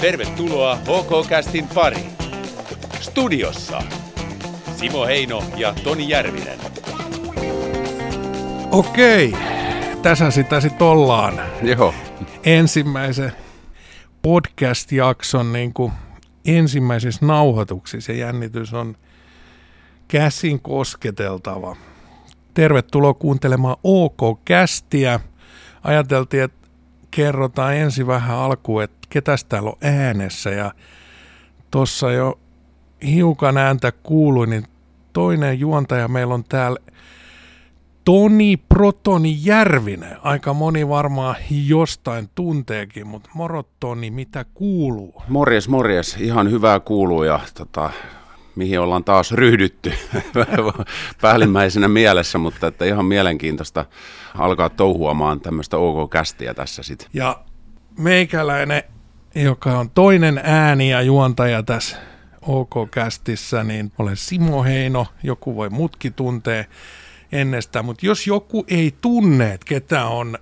Tervetuloa HK-kästin pariin. Studiossa Simo Heino ja Toni Järvinen. Okei, tässä sitä sitten ollaan. Joo. Ensimmäisen podcast-jakson niin kuin ensimmäisissä nauhoituksissa ja jännitys on käsin kosketeltava. Tervetuloa kuuntelemaan OK-kästiä. Ajateltiin, että kerrotaan ensin vähän alkuun, että ketäs täällä on äänessä ja tuossa jo hiukan ääntä kuului, niin toinen juontaja meillä on täällä Toni Protoni Järvinen. Aika moni varmaan jostain tunteekin, mutta moro Toni, mitä kuuluu? Morjes, morjes. Ihan hyvää kuuluu ja tota, mihin ollaan taas ryhdytty päällimmäisenä mielessä, mutta että ihan mielenkiintoista alkaa touhuamaan tämmöistä OK-kästiä tässä sitten. Ja meikäläinen, joka on toinen ääni ja juontaja tässä OK-kästissä, niin olen Simo Heino, joku voi mutki tuntee ennestään, mutta jos joku ei tunne, että ketä on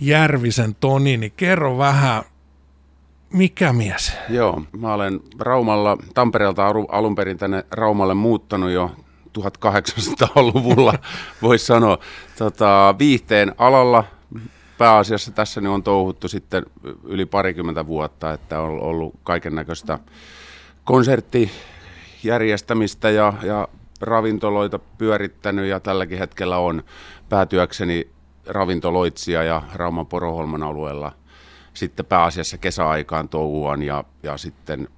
Järvisen Toni, niin kerro vähän, mikä mies? Joo, mä olen Raumalla, Tampereelta alun perin tänne Raumalle muuttanut jo 1800-luvulla, voisi sanoa, tota, viihteen alalla. Pääasiassa tässä niin on touhuttu sitten yli parikymmentä vuotta, että on ollut kaiken näköistä konserttijärjestämistä ja, ja ravintoloita pyörittänyt ja tälläkin hetkellä on päätyökseni ravintoloitsija ja Rauman Poroholman alueella sitten pääasiassa kesäaikaan touhuan ja, ja sitten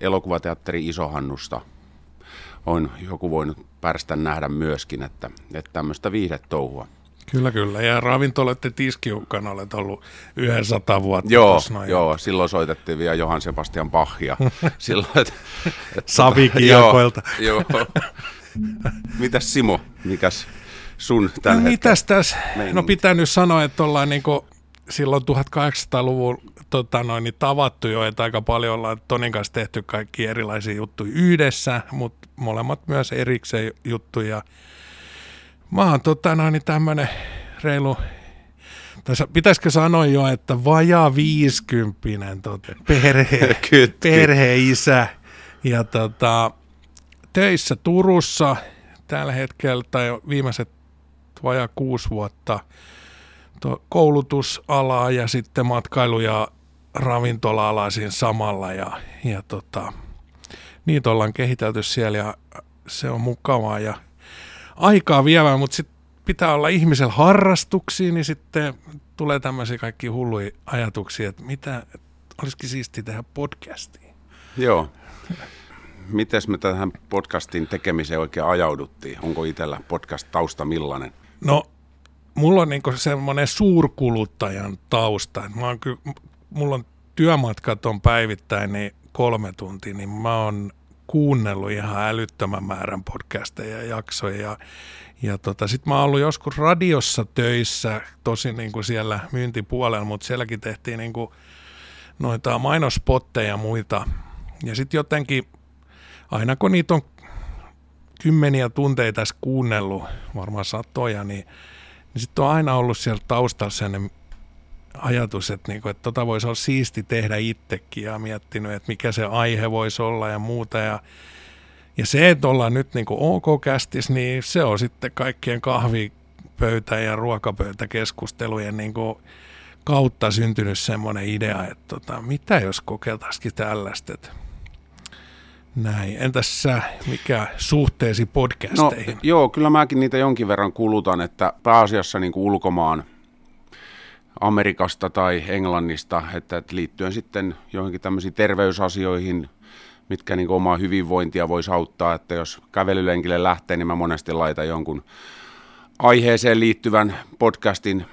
elokuvateatteri Isohannusta on joku voinut pärstä nähdä myöskin, että, että tämmöistä viihdetouhua. Kyllä, kyllä. Ja ravintoloiden tiskiukkan olet ollut yhden sata vuotta. Joo, joo, silloin soitettiin vielä Johan Sebastian Bachia. silloin, et, et, Savikiakoilta. Joo, joo. Mitäs Simo, mikäs sun tällä no, mitäs tässä? No pitää nyt sanoa, että ollaan niin silloin 1800-luvun tota noin, niin tavattu jo, että aika paljon ollaan Tonin kanssa tehty kaikki erilaisia juttuja yhdessä, mutta molemmat myös erikseen juttuja. Mä oon tota noin, niin tämmönen reilu tässä pitäisikö sanoa jo, että vajaa viisikymppinen tota, perhe, perheisä ja tota, töissä Turussa tällä hetkellä tai viimeiset vajaa kuusi vuotta koulutusalaa ja sitten matkailu- ja ravintola-alaa siinä samalla ja, ja tota, niitä ollaan kehitelty siellä ja se on mukavaa ja aikaa vievää, mutta sitten pitää olla ihmisellä harrastuksia, niin sitten tulee tämmöisiä kaikki hulluja ajatuksia, että mitä, olisikin siisti tehdä podcastia. Joo. Miten me tähän podcastin tekemiseen oikein ajauduttiin? Onko itsellä podcast-tausta millainen? No, mulla on niinku semmoinen suurkuluttajan tausta. Mä oon ky- mulla on työmatkat on päivittäin niin kolme tuntia, niin mä oon kuunnellut ihan älyttömän määrän podcasteja ja jaksoja. Ja, ja tota, sitten mä oon ollut joskus radiossa töissä, tosi niin kuin siellä myyntipuolella, mutta sielläkin tehtiin niin kuin noita mainospotteja ja muita. Ja sitten jotenkin, aina kun niitä on kymmeniä tunteja tässä kuunnellut, varmaan satoja, niin, niin sitten on aina ollut siellä taustalla sellainen ajatus, että, niin kuin, että tota voisi olla siisti tehdä itsekin ja miettinyt, että mikä se aihe voisi olla ja muuta. Ja, ja se, että ollaan nyt niin kuin OK-kästis, niin se on sitten kaikkien kahvipöytä- ja ruokapöytäkeskustelujen niin kuin kautta syntynyt semmoinen idea, että tota, mitä jos kokeiltaisikin tällaista, että näin. Entäs sä, mikä suhteesi podcasteihin? No, joo, kyllä mäkin niitä jonkin verran kulutan, että pääasiassa niin kuin ulkomaan – Amerikasta tai Englannista, että, liittyen sitten johonkin tämmöisiin terveysasioihin, mitkä niin omaa hyvinvointia voisi auttaa, että jos kävelylenkille lähtee, niin mä monesti laitan jonkun aiheeseen liittyvän podcastin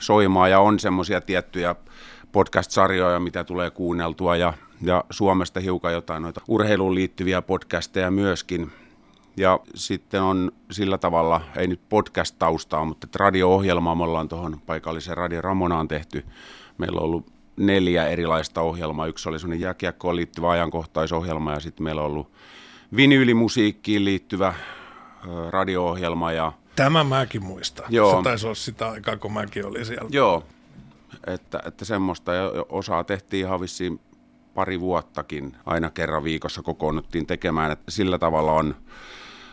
soimaan ja on semmoisia tiettyjä podcast-sarjoja, mitä tulee kuunneltua ja, ja Suomesta hiukan jotain noita urheiluun liittyviä podcasteja myöskin. Ja sitten on sillä tavalla, ei nyt podcast-taustaa, mutta radio-ohjelmaa me ollaan tuohon paikalliseen Radio Ramonaan tehty. Meillä on ollut neljä erilaista ohjelmaa. Yksi oli sellainen jääkiekkoon liittyvä ajankohtaisohjelma ja sitten meillä on ollut vinyylimusiikkiin liittyvä radio-ohjelma. Ja... Tämä mäkin muistan. Joo. Se taisi olla sitä aikaa, kun mäkin olin siellä. Joo. että, että semmoista ja osaa tehtiin ihan vissiin pari vuottakin aina kerran viikossa kokoonnuttiin tekemään, että sillä tavalla on,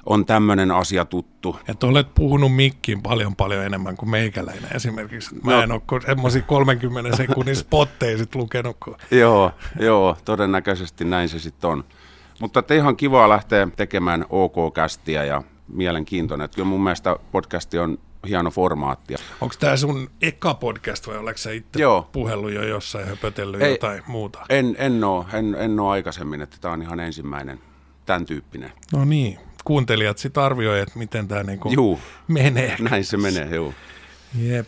on tämmöinen asia tuttu. Että olet puhunut mikkiin paljon paljon enemmän kuin meikäläinen esimerkiksi. Mä no. en ole semmoisia 30 sekunnin spotteja sit lukenut. Kun... joo, joo, todennäköisesti näin se sitten on. Mutta että ihan kiva lähteä tekemään OK-kästiä ja mielenkiintoinen. Että kyllä mun mielestä podcasti on hieno formaatti. Onko tämä sun eka podcast vai oletko sä itse Joo. puhellut jo jossain ja höpötellyt Ei, jotain muuta? En, en, ole, en, en aikaisemmin, että tämä on ihan ensimmäinen tämän tyyppinen. No niin, kuuntelijat sitten arvioi, että miten tämä niinku juu, menee. Näin se menee, joo. Jep.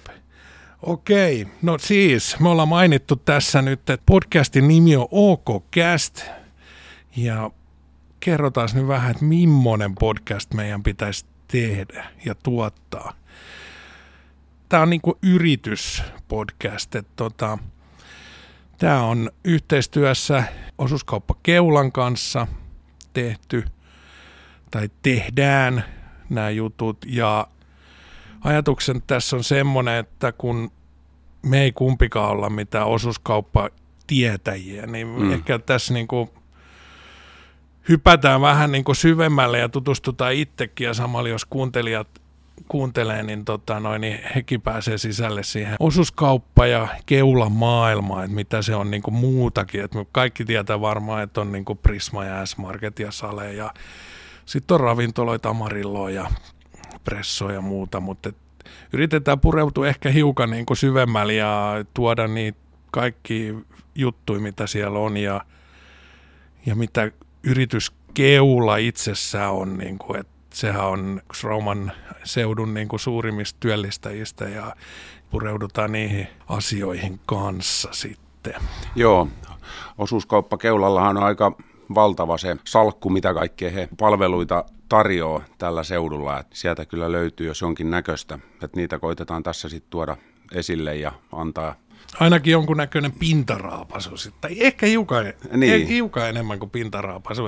Okei, no siis me ollaan mainittu tässä nyt, että podcastin nimi on OK Cast ja kerrotaan nyt vähän, että millainen podcast meidän pitäisi tehdä ja tuottaa. Tämä on niinku yrityspodcast. Tota, Tämä on yhteistyössä osuuskauppa Keulan kanssa tehty tai tehdään nämä jutut ja ajatuksen tässä on semmoinen, että kun me ei kumpikaan olla mitään osuuskauppa tietäjiä, niin mm. ehkä tässä niin kuin hypätään vähän niin kuin syvemmälle ja tutustutaan itsekin ja samalla jos kuuntelijat kuuntelee, niin, tota, noin, niin hekin pääsee sisälle siihen osuuskauppa- ja keulamaailmaan, että mitä se on niin kuin muutakin. Että me kaikki tietää varmaan, että on niin kuin Prisma ja S-Market ja Sale ja sitten on ravintoloita, Amarilloa ja Presso ja muuta, mutta et yritetään pureutua ehkä hiukan niin kuin syvemmälle ja tuoda niitä kaikki juttuja, mitä siellä on ja, ja mitä yrityskeula itsessään on, niin kuin, että sehän on Rauman seudun niin kuin suurimmista työllistäjistä ja pureudutaan niihin asioihin kanssa sitten. Joo, osuuskauppa Keulallahan on aika valtava se salkku, mitä kaikkea he palveluita tarjoaa tällä seudulla. Että sieltä kyllä löytyy jos jonkin näköistä, että niitä koitetaan tässä sitten tuoda esille ja antaa ainakin jonkunnäköinen pintaraapasu. Tai ehkä hiukan, niin. hiukan enemmän kuin pintaraapasu.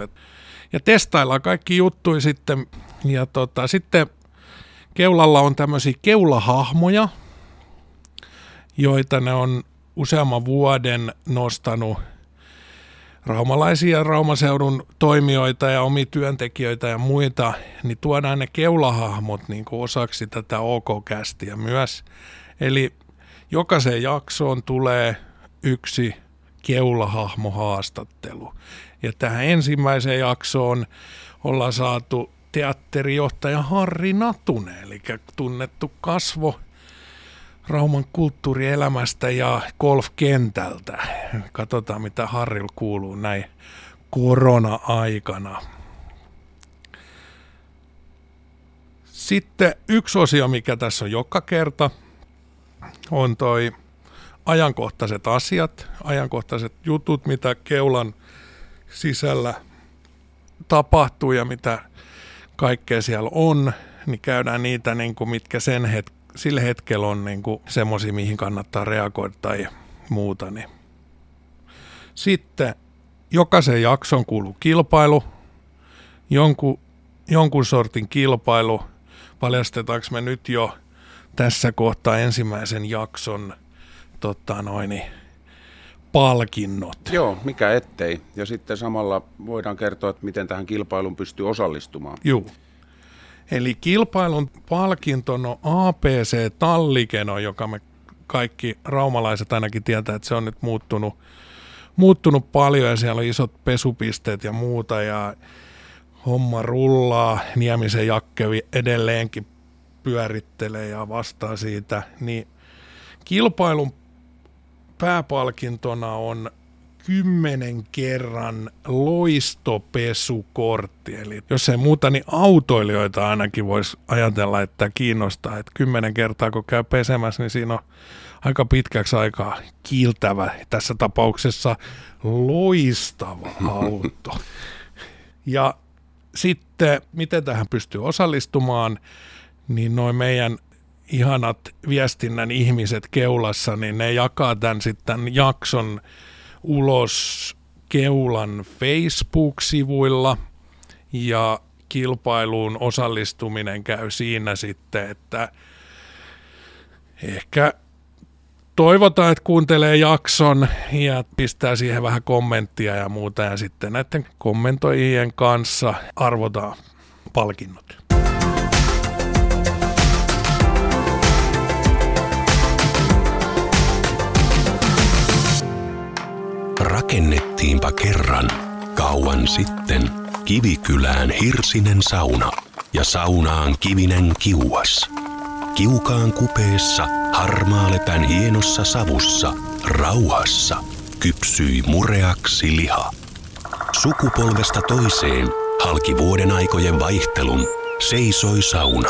Ja testaillaan kaikki juttuja sitten. Ja tota, sitten keulalla on tämmöisiä keulahahmoja, joita ne on useamman vuoden nostanut raumalaisia raumaseudun toimijoita ja omia työntekijöitä ja muita, niin tuodaan ne keulahahmot niin kuin osaksi tätä OK-kästiä myös. Eli jokaiseen jaksoon tulee yksi keulahahmohaastattelu. Ja tähän ensimmäiseen jaksoon ollaan saatu teatterijohtaja Harri Natunen, eli tunnettu kasvo Rauman kulttuurielämästä ja golfkentältä. Katsotaan, mitä Harril kuuluu näin korona-aikana. Sitten yksi osio, mikä tässä on joka kerta, on toi ajankohtaiset asiat, ajankohtaiset jutut, mitä keulan sisällä tapahtuu ja mitä kaikkea siellä on, niin käydään niitä, niin kuin, mitkä sen het- sillä hetkellä on niin semmoisia, mihin kannattaa reagoida tai muuta. Niin. Sitten jokaisen jakson kuuluu kilpailu, jonkun, jonkun sortin kilpailu. Paljastetaanko me nyt jo tässä kohtaa ensimmäisen jakson tota noin, palkinnot. Joo, mikä ettei. Ja sitten samalla voidaan kertoa, että miten tähän kilpailuun pystyy osallistumaan. Joo. Eli kilpailun palkintona on APC Tallikeno, joka me kaikki raumalaiset ainakin tietää, että se on nyt muuttunut, muuttunut paljon ja siellä on isot pesupisteet ja muuta ja homma rullaa. Niemisen Jakkevi edelleenkin pyörittelee ja vastaa siitä, niin kilpailun pääpalkintona on kymmenen kerran loistopesukortti. Eli jos ei muuta, niin autoilijoita ainakin voisi ajatella, että kiinnostaa. Että kymmenen kertaa kun käy pesemässä, niin siinä on aika pitkäksi aikaa kiiltävä, tässä tapauksessa loistava auto. Ja sitten, miten tähän pystyy osallistumaan, niin noin meidän ihanat viestinnän ihmiset keulassa, niin ne jakaa tämän sitten jakson ulos Keulan Facebook-sivuilla ja kilpailuun osallistuminen käy siinä sitten, että ehkä toivotaan, että kuuntelee jakson ja pistää siihen vähän kommenttia ja muuta. Ja sitten näiden kommentoijien kanssa arvotaan palkinnot. Rakennettiinpa kerran, kauan sitten, Kivikylään hirsinen sauna ja saunaan kivinen kiuas. Kiukaan kupeessa, harmaalepän hienossa savussa, rauhassa, kypsyi mureaksi liha. Sukupolvesta toiseen halki vuoden aikojen vaihtelun, seisoi sauna,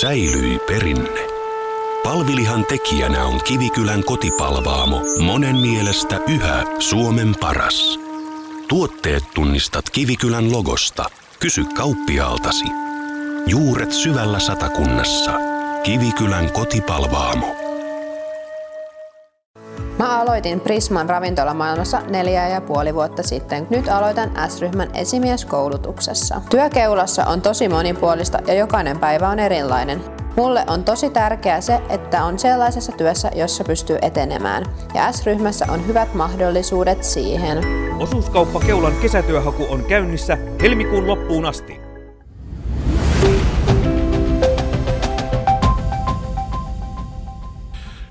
säilyi perinne. Palvilihan tekijänä on Kivikylän kotipalvaamo, monen mielestä yhä Suomen paras. Tuotteet tunnistat Kivikylän logosta. Kysy kauppiaaltasi. Juuret syvällä satakunnassa. Kivikylän kotipalvaamo. Mä aloitin Prisman ravintolamaailmassa neljä ja puoli vuotta sitten. Nyt aloitan S-ryhmän esimieskoulutuksessa. Työkeulassa on tosi monipuolista ja jokainen päivä on erilainen. Mulle on tosi tärkeää se, että on sellaisessa työssä, jossa pystyy etenemään. Ja S-ryhmässä on hyvät mahdollisuudet siihen. Osuuskauppa Keulan kesätyöhaku on käynnissä helmikuun loppuun asti.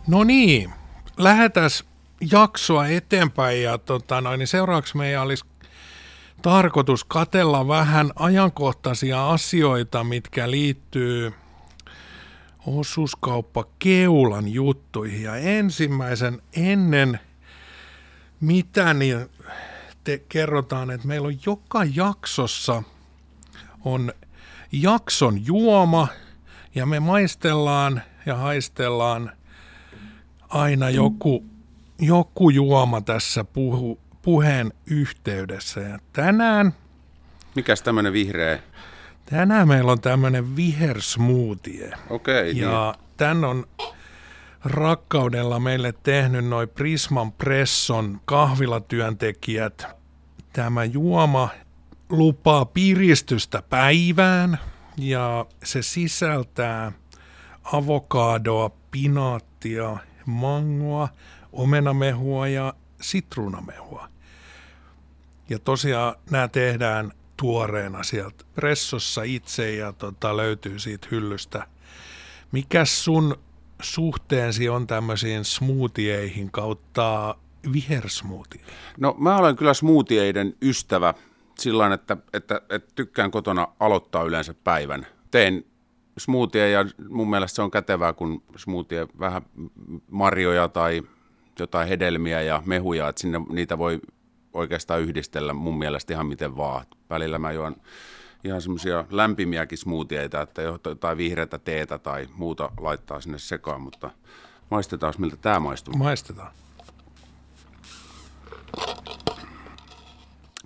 No niin, lähetäs jaksoa eteenpäin ja tota, noin, niin seuraavaksi meidän olisi tarkoitus katella vähän ajankohtaisia asioita, mitkä liittyy osuuskauppa Keulan juttuihin. Ja ensimmäisen ennen mitä niin te kerrotaan, että meillä on joka jaksossa on jakson juoma ja me maistellaan ja haistellaan aina joku, joku juoma tässä puhu, puheen yhteydessä. Ja tänään, Mikäs tämmönen vihreä? tänään meillä on tämmöinen vihersmoothie. Okei, Ja tän on rakkaudella meille tehnyt noin Prisman Presson kahvilatyöntekijät. Tämä juoma lupaa piristystä päivään ja se sisältää avokadoa, pinaattia, mangoa, omenamehua ja sitruunamehua. Ja tosiaan nämä tehdään tuoreena sieltä pressossa itse ja tota, löytyy siitä hyllystä. Mikäs sun suhteensi on tämmöisiin smoothieihin kautta vihersmoothie? No mä olen kyllä smoothieiden ystävä sillä että, että, että tykkään kotona aloittaa yleensä päivän. Teen smoothie ja mun mielestä se on kätevää, kun smoothie vähän marjoja tai jotain hedelmiä ja mehuja, että sinne niitä voi oikeastaan yhdistellä mun mielestä ihan miten vaan. Välillä mä juon ihan semmoisia lämpimiäkin smoothieita, että jotain vihreätä teetä tai muuta laittaa sinne sekaan, mutta maistetaan miltä tämä maistuu. Maistetaan.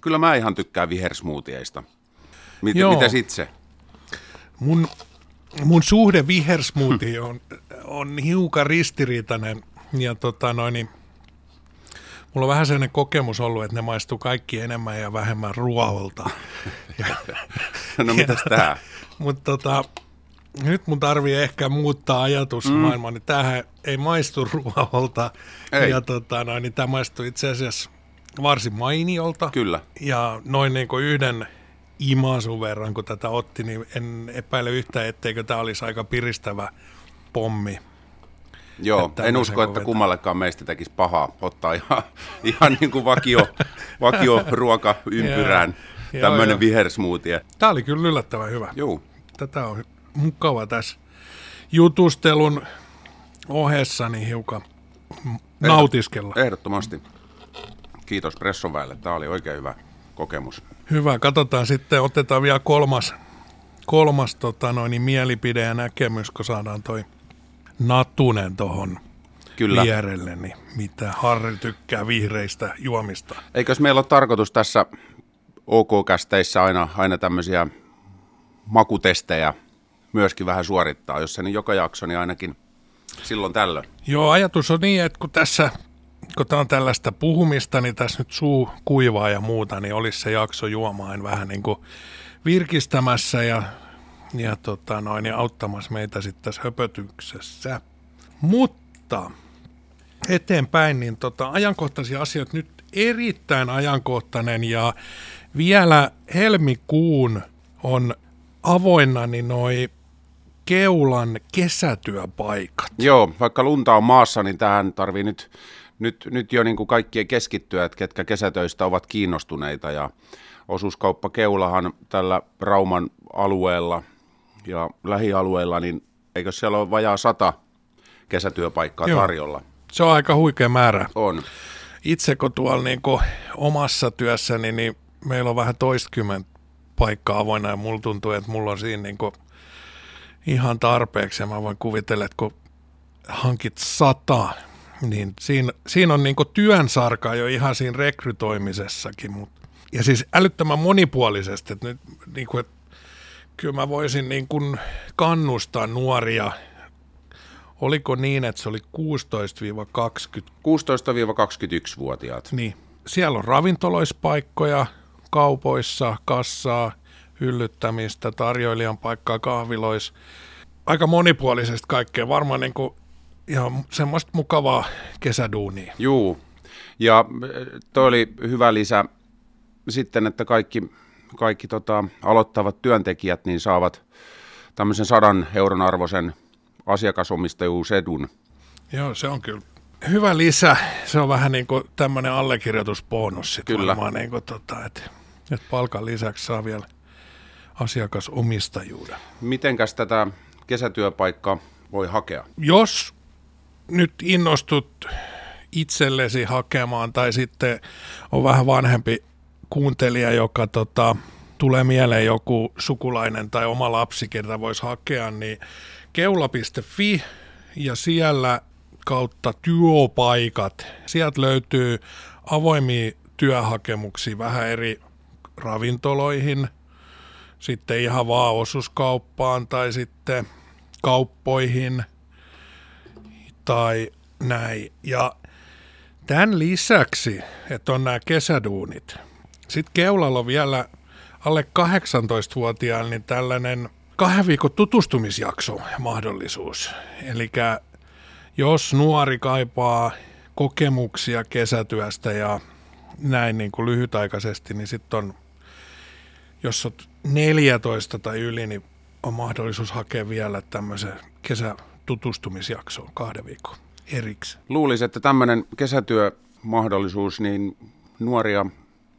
Kyllä mä ihan tykkään vihersmoothieista. Mit, Joo. mitäs itse? Mun, mun suhde vihersmoothie on, on hiukan ristiriitainen ja tota noin, niin, mulla on vähän sellainen kokemus ollut, että ne maistuu kaikki enemmän ja vähemmän ruoholta. No mitäs tää? Mutta tota, nyt mun tarvii ehkä muuttaa ajatusmaailmaa, mm. niin tämähän ei maistu ruoholta. Ei. Ja tota, noin, niin tämä maistuu itse asiassa varsin mainiolta. Kyllä. Ja noin niin kuin yhden imasun verran, kun tätä otti, niin en epäile yhtään, etteikö tämä olisi aika piristävä pommi. Joo, Että en usko, että vetää. kummallekaan meistä tekisi pahaa ottaa ihan, ihan niin kuin vakio, vakio ruokaympyrään Joo, tämmöinen joo. vihersmoothie. Tämä oli kyllä yllättävän hyvä. Joo, Tätä on mukava tässä jutustelun ohessa niin hiukan nautiskella. ehdottomasti. Kiitos Pressoväelle, tämä oli oikein hyvä kokemus. Hyvä, katsotaan sitten, otetaan vielä kolmas, kolmas tota noin, niin mielipide ja näkemys, kun saadaan toi Natunen tuohon Kyllä. vierelle, niin mitä Harri tykkää vihreistä juomista. Eikös meillä ole tarkoitus tässä OK-kästeissä aina, aina tämmöisiä makutestejä myöskin vähän suorittaa, jos se niin joka jakso, niin ainakin silloin tällöin. Joo, ajatus on niin, että kun tässä, kun tämä on tällaista puhumista, niin tässä nyt suu kuivaa ja muuta, niin olisi se jakso juomaan vähän niin kuin virkistämässä ja, ja, tota noin, ja auttamassa meitä sitten tässä höpötyksessä. Mutta eteenpäin, niin tota, ajankohtaisia asioita nyt erittäin ajankohtainen ja vielä helmikuun on avoinna niin noi Keulan kesätyöpaikat. Joo, vaikka lunta on maassa, niin tähän tarvii nyt, nyt, nyt jo niin kuin kaikkien keskittyä, että ketkä kesätöistä ovat kiinnostuneita. Ja osuuskauppa Keulahan tällä Rauman alueella ja lähialueella, niin eikö siellä ole vajaa sata kesätyöpaikkaa Joo. tarjolla? Se on aika huikea määrä. On. Itse kun tuolla niin kuin omassa työssäni, niin meillä on vähän toistkymmentä paikkaa avoinna ja mulla tuntuu, että mulla on siinä niin ihan tarpeeksi ja mä voin kuvitella, että kun hankit sata, niin siinä, siinä on niin työn sarkaa jo ihan siinä rekrytoimisessakin. Mut, ja siis älyttömän monipuolisesti, että nyt niin kuin, että kyllä mä voisin niin kuin kannustaa nuoria Oliko niin, että se oli 16-20 16-21-vuotiaat. niin, siellä on ravintoloispaikkoja, kaupoissa, kassaa, hyllyttämistä, tarjoilijan paikkaa kahvilois. Aika monipuolisesti kaikkea. Varmaan niin kuin ihan semmoista mukavaa kesäduunia. Juu, ja eh, toi oli hyvä lisä sitten, että kaikki, kaikki tota, aloittavat työntekijät niin saavat tämmöisen sadan euron arvoisen asiakasomistajuusedun. Joo, se on kyllä hyvä lisä. Se on vähän niin kuin tämmöinen allekirjoitusbonus Kyllä. varmaan, niin kuin tota, että, että palkan lisäksi saa vielä asiakasomistajuuden. Mitenkäs tätä kesätyöpaikkaa voi hakea? jos nyt innostut itsellesi hakemaan tai sitten on vähän vanhempi kuuntelija, joka tota, tulee mieleen joku sukulainen tai oma lapsi, ketä voisi hakea, niin keula.fi ja siellä kautta työpaikat. Sieltä löytyy avoimia työhakemuksia vähän eri ravintoloihin, sitten ihan vaan osuuskauppaan tai sitten kauppoihin tai näin. Ja tämän lisäksi, että on nämä kesäduunit, sitten Keulalla on vielä alle 18-vuotiailla niin tällainen kahden viikon tutustumisjakso mahdollisuus. Eli jos nuori kaipaa kokemuksia kesätyöstä ja näin niin kuin lyhytaikaisesti, niin sitten on, jos olet 14 tai yli, niin on mahdollisuus hakea vielä tämmöisen kesätutustumisjaksoon kahden viikon erikseen. Luulisin, että tämmöinen kesätyömahdollisuus niin nuoria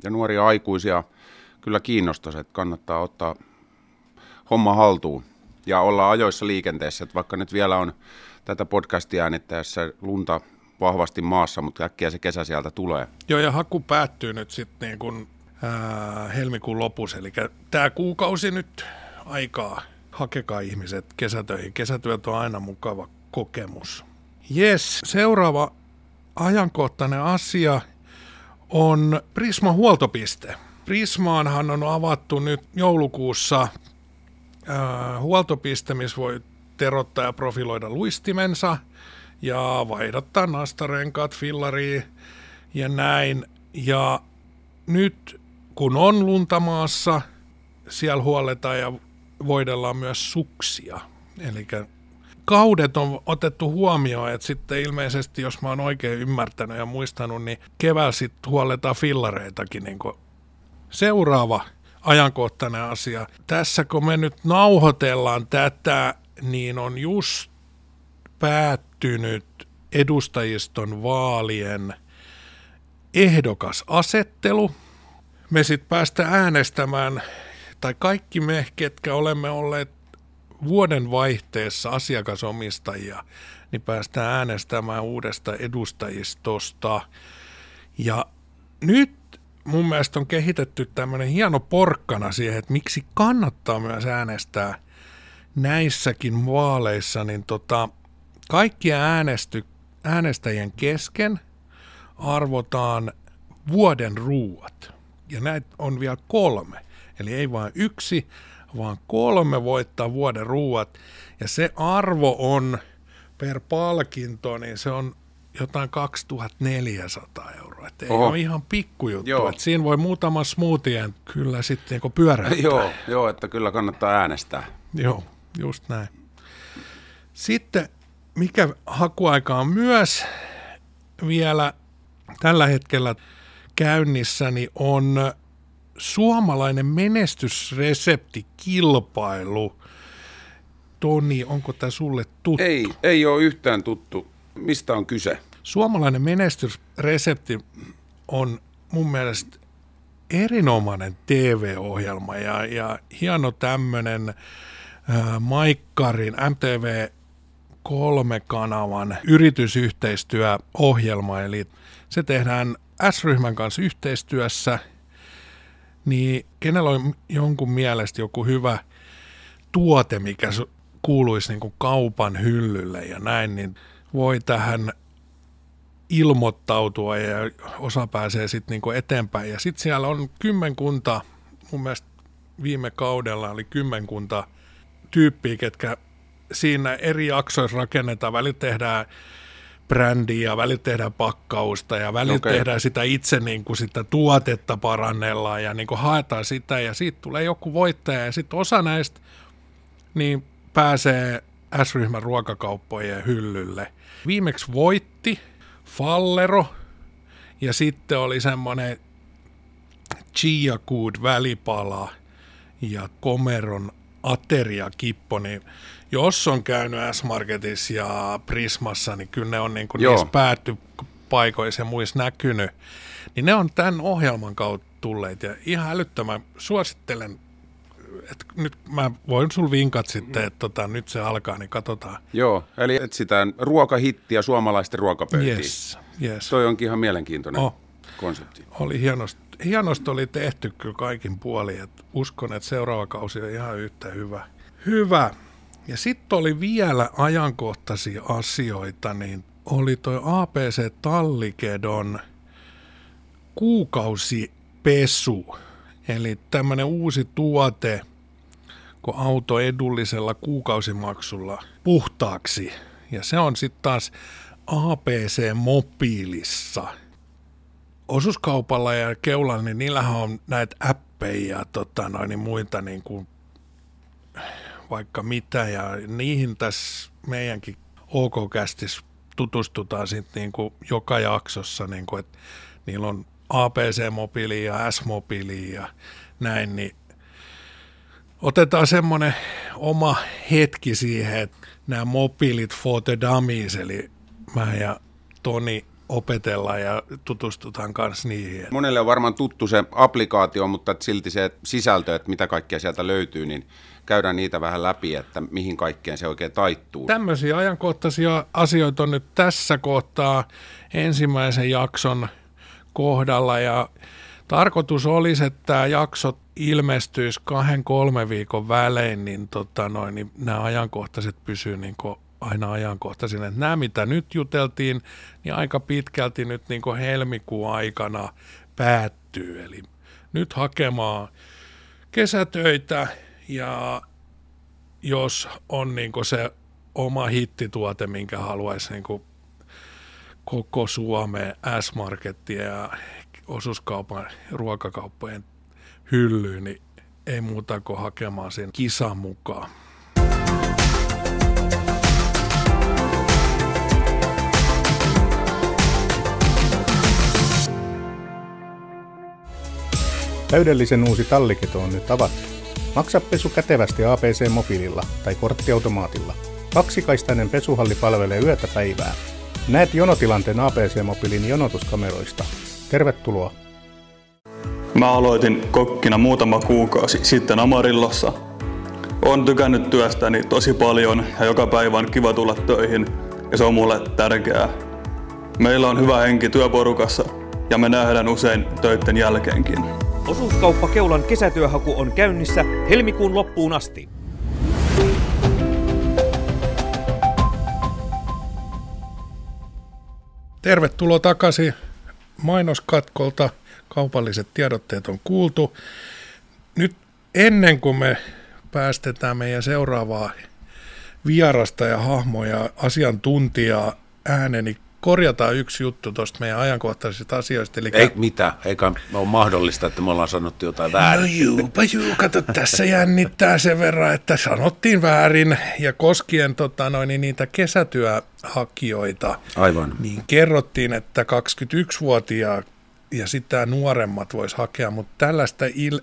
ja nuoria aikuisia kyllä kiinnostaisi, että kannattaa ottaa homma haltuun ja olla ajoissa liikenteessä, että vaikka nyt vielä on tätä podcastia äänittäessä lunta vahvasti maassa, mutta äkkiä se kesä sieltä tulee. Joo, ja haku päättyy nyt sitten niin kuin, ää, helmikuun lopussa, eli tämä kuukausi nyt aikaa. Hakekaa ihmiset kesätöihin. Kesätyöt on aina mukava kokemus. Yes, seuraava ajankohtainen asia on Prisma huoltopiste. Prismaanhan on avattu nyt joulukuussa ää, huoltopiste, missä voi terottaa ja profiloida luistimensa ja vaihdottaa nastarenkaat, fillaria ja näin. Ja nyt kun on luntamaassa, siellä huolletaan ja voidellaan myös suksia. Eli kaudet on otettu huomioon, että sitten ilmeisesti, jos mä oon oikein ymmärtänyt ja muistanut, niin keväällä sitten huolletaan fillareitakin. Niin Seuraava ajankohtainen asia. Tässä kun me nyt nauhoitellaan tätä, niin on just päättynyt edustajiston vaalien ehdokasasettelu. Me sitten päästään äänestämään, tai kaikki me, ketkä olemme olleet vuoden vaihteessa asiakasomistajia, niin päästään äänestämään uudesta edustajistosta. Ja nyt mun mielestä on kehitetty tämmöinen hieno porkkana siihen, että miksi kannattaa myös äänestää näissäkin vaaleissa, niin tota, kaikkia äänesty, äänestäjien kesken arvotaan vuoden ruuat. Ja näitä on vielä kolme. Eli ei vain yksi, vaan kolme voittaa vuoden ruuat. Ja se arvo on per palkinto, niin se on jotain 2400 euroa. Et ei Oho. ole ihan pikkujuttu. Joo. Et siinä voi muutama smoothien kyllä sitten niinku pyöräyttää. Joo, joo, että kyllä kannattaa äänestää. Joo, just näin. Sitten, mikä hakuaika on myös, vielä tällä hetkellä käynnissäni on suomalainen menestysreseptikilpailu. Toni, onko tämä sulle tuttu? Ei, ei ole yhtään tuttu. Mistä on kyse? Suomalainen menestysresepti on mun mielestä erinomainen TV-ohjelma ja, ja hieno tämmöinen äh, Maikkarin MTV kolme-kanavan yritysyhteistyöohjelma, eli se tehdään S-ryhmän kanssa yhteistyössä, niin kenellä on jonkun mielestä joku hyvä tuote, mikä kuuluisi niin kuin kaupan hyllylle ja näin, niin voi tähän ilmoittautua ja osa pääsee sitten niin eteenpäin. Ja sitten siellä on kymmenkunta, mun mielestä viime kaudella oli kymmenkunta tyyppiä, ketkä siinä eri jaksoissa rakennetaan. Välillä tehdään brändiä, välillä tehdään pakkausta ja välillä okay. tehdään sitä itse niin kuin sitä tuotetta parannellaan ja niin kuin haetaan sitä ja siitä tulee joku voittaja ja sitten osa näistä niin pääsee S-ryhmän ruokakauppojen hyllylle. Viimeksi voitti Fallero ja sitten oli semmoinen Chia Good välipala ja Komeron ateriakippo, niin jos on käynyt S-Marketissa ja Prismassa, niin kyllä ne on niin kuin niissä päättypaikoissa ja muissa näkynyt. Niin ne on tämän ohjelman kautta tulleet ja ihan älyttömän suosittelen että nyt mä voin sul vinkat sitten, että tota, nyt se alkaa, niin katsotaan. Joo, eli etsitään ruokahittiä suomalaisten ruokapöytiin. Yes, yes. Toi onkin ihan mielenkiintoinen oh. konsepti. Oli hienosti, hienosti oli tehty kyllä kaikin puolin, että uskon, että seuraava kausi on ihan yhtä hyvä. Hyvä. Ja sitten oli vielä ajankohtaisia asioita, niin oli toi APC Tallikedon kuukausipesu. Eli tämmöinen uusi tuote, kun auto edullisella kuukausimaksulla puhtaaksi. Ja se on sitten taas APC-mobiilissa. Osuuskaupalla ja keulalla, niin niillähän on näitä appeja ja tota, noin, niin muita niin kuin vaikka mitä ja niihin tässä meidänkin OK-kästissä tutustutaan sitten niin kuin joka jaksossa, niin kuin, että niillä on APC-mobiili ja S-mobiili ja näin, niin otetaan semmoinen oma hetki siihen, että nämä mobiilit for the dummies, eli mä ja Toni opetellaan ja tutustutaan kanssa niihin. Monelle on varmaan tuttu se applikaatio, mutta silti se sisältö, että mitä kaikkea sieltä löytyy, niin käydään niitä vähän läpi, että mihin kaikkeen se oikein taittuu. Tämmöisiä ajankohtaisia asioita on nyt tässä kohtaa ensimmäisen jakson kohdalla ja tarkoitus olisi, että tämä jakso ilmestyisi kahden kolme viikon välein, niin, tota noin, niin nämä ajankohtaiset pysyy niin aina ajankohtaisina. Että nämä, mitä nyt juteltiin, niin aika pitkälti nyt niin helmikuun aikana päättyy. Eli nyt hakemaan kesätöitä ja jos on niin se oma hittituote, minkä haluaisi niin koko Suomeen S-markettia ja osuuskaupan ruokakauppojen hyllyyn, niin ei muuta kuin hakemaan sen kisan mukaan. Täydellisen uusi talliketo on nyt avattu. Maksa pesu kätevästi APC-mobiililla tai korttiautomaatilla. Kaksikaistainen pesuhalli palvelee yötä päivää. Näet jonotilanteen APC-mobiilin jonotuskameroista. Tervetuloa! Mä aloitin kokkina muutama kuukausi sitten Amarillossa. On tykännyt työstäni tosi paljon ja joka päivä on kiva tulla töihin ja se on mulle tärkeää. Meillä on hyvä henki työporukassa ja me nähdään usein töiden jälkeenkin. Osuuskauppa Keulan kesätyöhaku on käynnissä helmikuun loppuun asti. Tervetuloa takaisin mainoskatkolta. Kaupalliset tiedotteet on kuultu. Nyt ennen kuin me päästetään meidän seuraavaa vierasta ja hahmoja asiantuntijaa ääneni korjataan yksi juttu tuosta meidän ajankohtaisista asioista. Eli Ei mitään, eikä ole mahdollista, että me ollaan sanottu jotain väärin. No juupa juu, kato, tässä jännittää sen verran, että sanottiin väärin ja koskien tota, noin, niin niitä kesätyöhakijoita, Aivan. niin kerrottiin, että 21-vuotiaa ja sitä nuoremmat vois hakea, mutta tällaista il-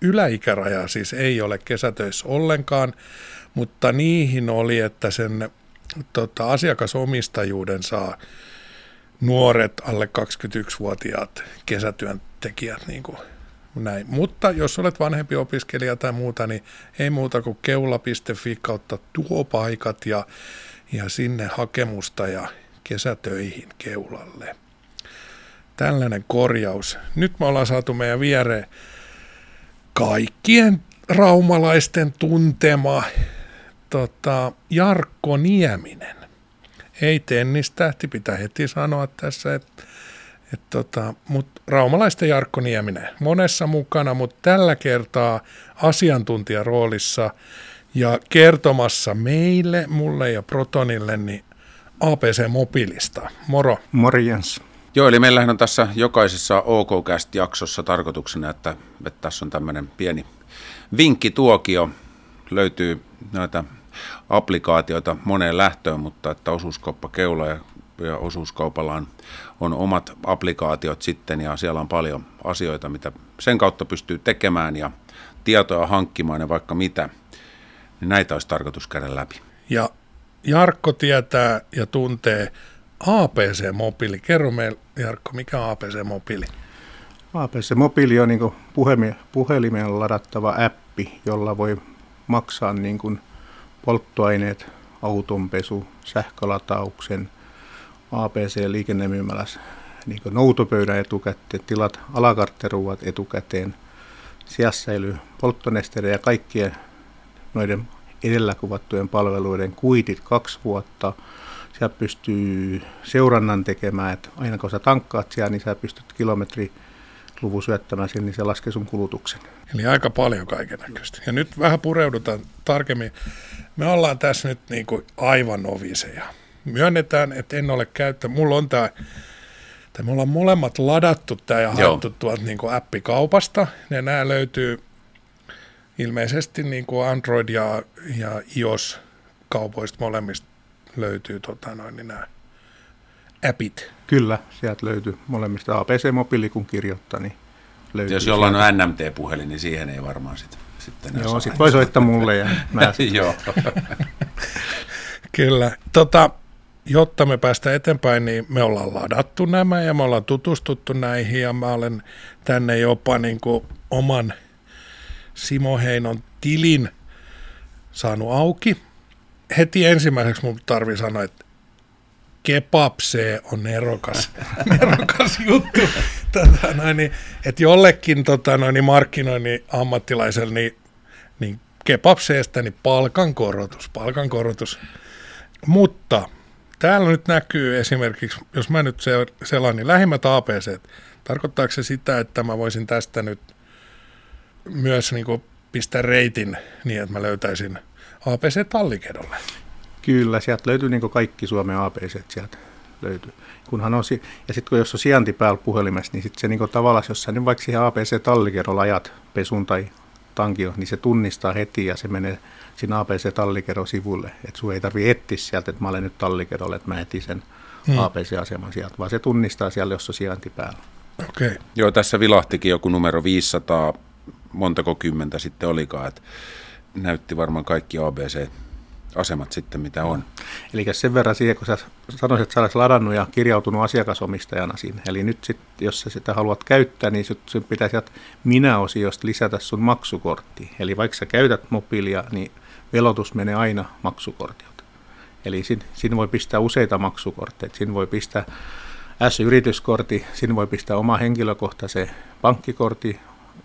yläikärajaa siis ei ole kesätöissä ollenkaan, mutta niihin oli, että sen tota, asiakasomistajuuden saa nuoret alle 21-vuotiaat kesätyöntekijät niin kuin näin. Mutta jos olet vanhempi opiskelija tai muuta, niin ei muuta kuin keula.fi kautta tuopaikat ja, ja sinne hakemusta ja kesätöihin keulalle. Tällainen korjaus. Nyt me ollaan saatu meidän viereen kaikkien raumalaisten tuntema tota, Jarkko Nieminen. Ei tennistähti, pitää heti sanoa tässä, että et tota, mutta raumalaisten Jarkko Nieminen monessa mukana, mutta tällä kertaa asiantuntijaroolissa ja kertomassa meille, mulle ja Protonille, niin APC Mobiilista. Moro. Morjens. Joo, eli meillähän on tässä jokaisessa OKCast-jaksossa tarkoituksena, että, että tässä on tämmöinen pieni vinkkituokio. Löytyy näitä applikaatioita moneen lähtöön, mutta että osuuskauppa Keula ja, ja osuuskaupalla on, on omat applikaatiot sitten ja siellä on paljon asioita, mitä sen kautta pystyy tekemään ja tietoa hankkimaan ja vaikka mitä, niin näitä olisi tarkoitus käydä läpi. Ja Jarkko tietää ja tuntee APC-mobiili. Kerro meille, Jarkko, mikä on APC-mobiili? APC-mobiili on niin puhelimeen ladattava appi, jolla voi maksaa niin kuin polttoaineet, autonpesu, sähkölatauksen, APC-liikennemyymälässä niin noutopöydän etukäteen, tilat alakartteruuat etukäteen, sijassäily, polttonesteiden ja kaikkien noiden edellä kuvattujen palveluiden kuitit kaksi vuotta. Siellä pystyy seurannan tekemään, että aina kun sä tankkaat siellä, niin sä pystyt kilometri luvun syöttämään sen, niin se laskee sun kulutuksen. Eli aika paljon kaiken näköistä. Ja nyt vähän pureudutaan tarkemmin. Me ollaan tässä nyt niin kuin aivan noviseja. Myönnetään, että en ole käyttänyt. Mulla on tämä, tai me ollaan molemmat ladattu tämä ja haettu tuolta niin kuin appikaupasta. Ja nämä löytyy ilmeisesti niin kuin Android ja, ja iOS kaupoista molemmista löytyy tota noin, niin nämä appit. Kyllä, sieltä löytyy molemmista APC-mobiili, kun kirjoittaa, niin löytyy. Jos jollain on NMT-puhelin, niin siihen ei varmaan sit, sitten Joo, sitten voi soittaa mulle ja mä Joo. Kyllä. Tota, jotta me päästään eteenpäin, niin me ollaan ladattu nämä ja me ollaan tutustuttu näihin ja mä olen tänne jopa niin kuin oman Simo Heinon tilin saanut auki. Heti ensimmäiseksi mun tarvii sanoa, että kebabse on nerokas, nerokas juttu. Tota, noin, niin, että jollekin tota, noin, niin markkinoinnin ammattilaiselle niin, niin kebabseesta niin palkankorotus, palkankorotus. Mutta täällä nyt näkyy esimerkiksi, jos mä nyt selaan, niin lähimmät APC, tarkoittaako se sitä, että mä voisin tästä nyt myös niin pistää reitin niin, että mä löytäisin APC-tallikedolle? Kyllä, sieltä löytyy niin kaikki Suomen APC sieltä löytyy. Kunhan on, si- ja sitten kun jos on sijainti päällä puhelimessa, niin sitten se niin tavallaan, jos sä nyt vaikka siihen APC-tallikerrolla ajat pesun tai tankio, niin se tunnistaa heti ja se menee siinä APC-tallikerron sivulle. Että sun ei tarvitse etsiä sieltä, että mä olen nyt tallikerrolle, että mä etin sen hmm. APC-aseman sieltä, vaan se tunnistaa siellä, jos on sijainti päällä. Okay. Joo, tässä vilahtikin joku numero 500, montako kymmentä sitten olikaan, että näytti varmaan kaikki ABC asemat sitten, mitä on. Eli sen verran siihen, kun sä sanoisit, että sä olet ladannut ja kirjautunut asiakasomistajana siinä. Eli nyt sit, jos sä sitä haluat käyttää, niin sun pitäisi sieltä minä-osiosta lisätä sun maksukortti. Eli vaikka sä käytät mobiilia, niin velotus menee aina maksukortilta. Eli siinä, siinä voi pistää useita maksukortteja. Siinä voi pistää S-yrityskortti, siinä voi pistää oma henkilökohtaisen pankkikortti,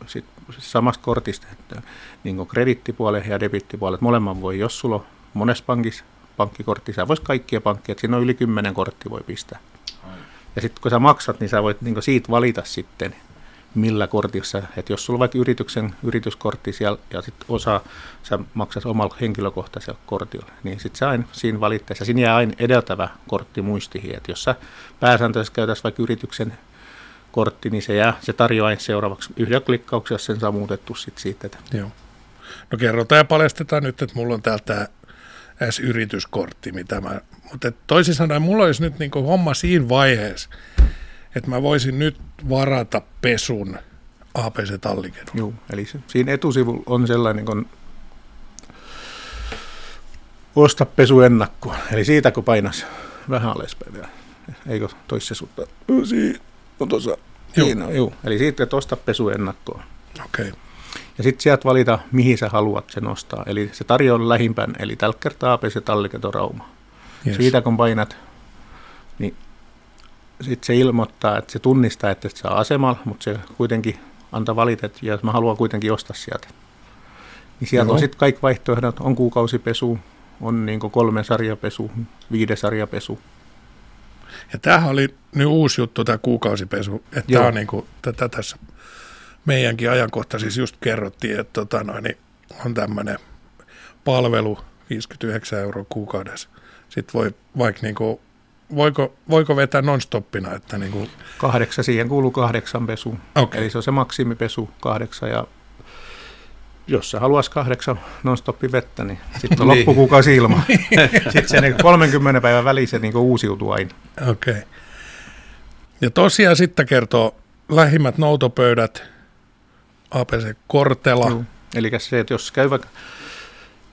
sit samasta kortista, että niin kredittipuolen ja debittipuolen, molemmat voi, jos sulla on monessa pankissa pankkikortti, sä voisi kaikkia pankkeja, että siinä on yli kymmenen kortti voi pistää. Ja sitten kun sä maksat, niin sä voit niin siitä valita sitten, millä kortissa, että jos sulla on vaikka yrityksen yrityskortti siellä ja sitten osa sä maksat omalla henkilökohtaisella kortilla, niin sitten sä aina siinä valittaessa, siinä jää aina edeltävä kortti muistihin, että jos sä pääsääntöisesti käytäisiin vaikka yrityksen kortti, niin se, jää, se tarjoaa aina seuraavaksi yhdellä klikkauksella sen saa muutettu sit siitä. Että. Joo. No kerrotaan ja paljastetaan nyt, että mulla on täältä S-yrityskortti, mitä mä, mutta toisin sanoen mulla olisi nyt niin homma siinä vaiheessa, että mä voisin nyt varata pesun APC-tallikedun. Joo, eli se, siinä etusivulla on sellainen kun osta pesu ennakkoon. Eli siitä kun painas vähän alaspäin vielä. Eikö toissa sutta? Siinä on tuossa. Joo. Siinä, joo. Eli siitä, että osta pesu ennakkoon. Okei. Okay. Ja sitten sieltä valita, mihin sä haluat sen ostaa. Eli se tarjoaa lähimpään, eli tällä kertaa APC Talliketo Rauma. Yes. Siitä kun painat, niin sitten se ilmoittaa, että se tunnistaa, että et saa asemalla, mutta se kuitenkin antaa valita, että ja mä haluan kuitenkin ostaa sieltä. Niin sieltä Joo. on sitten kaikki vaihtoehdot, on kuukausipesu, on niin kolme sarjapesu, viide sarjapesu. Ja tämähän oli nyt uusi juttu, tämä kuukausipesu, että tämä on niin kuin, tätä tässä meidänkin ajankohta siis just kerrottiin, että tota noin, niin on tämmöinen palvelu 59 euroa kuukaudessa. Sitten voi vaikka niin kuin, voiko, voiko vetää nonstoppina? Että niin kuin... Kahdeksan, siihen kuuluu kahdeksan pesu. Okay. Eli se on se maksimipesu kahdeksan ja jos sä haluaisi kahdeksan nonstoppi vettä, niin sitten on niin. loppukuukausi ilman. sitten se niin 30 päivän väliin se niin uusiutuu aina. Okei. Okay. Ja tosiaan sitten kertoo lähimmät noutopöydät, APC Kortela. Joo. Eli se, että jos käy vaikka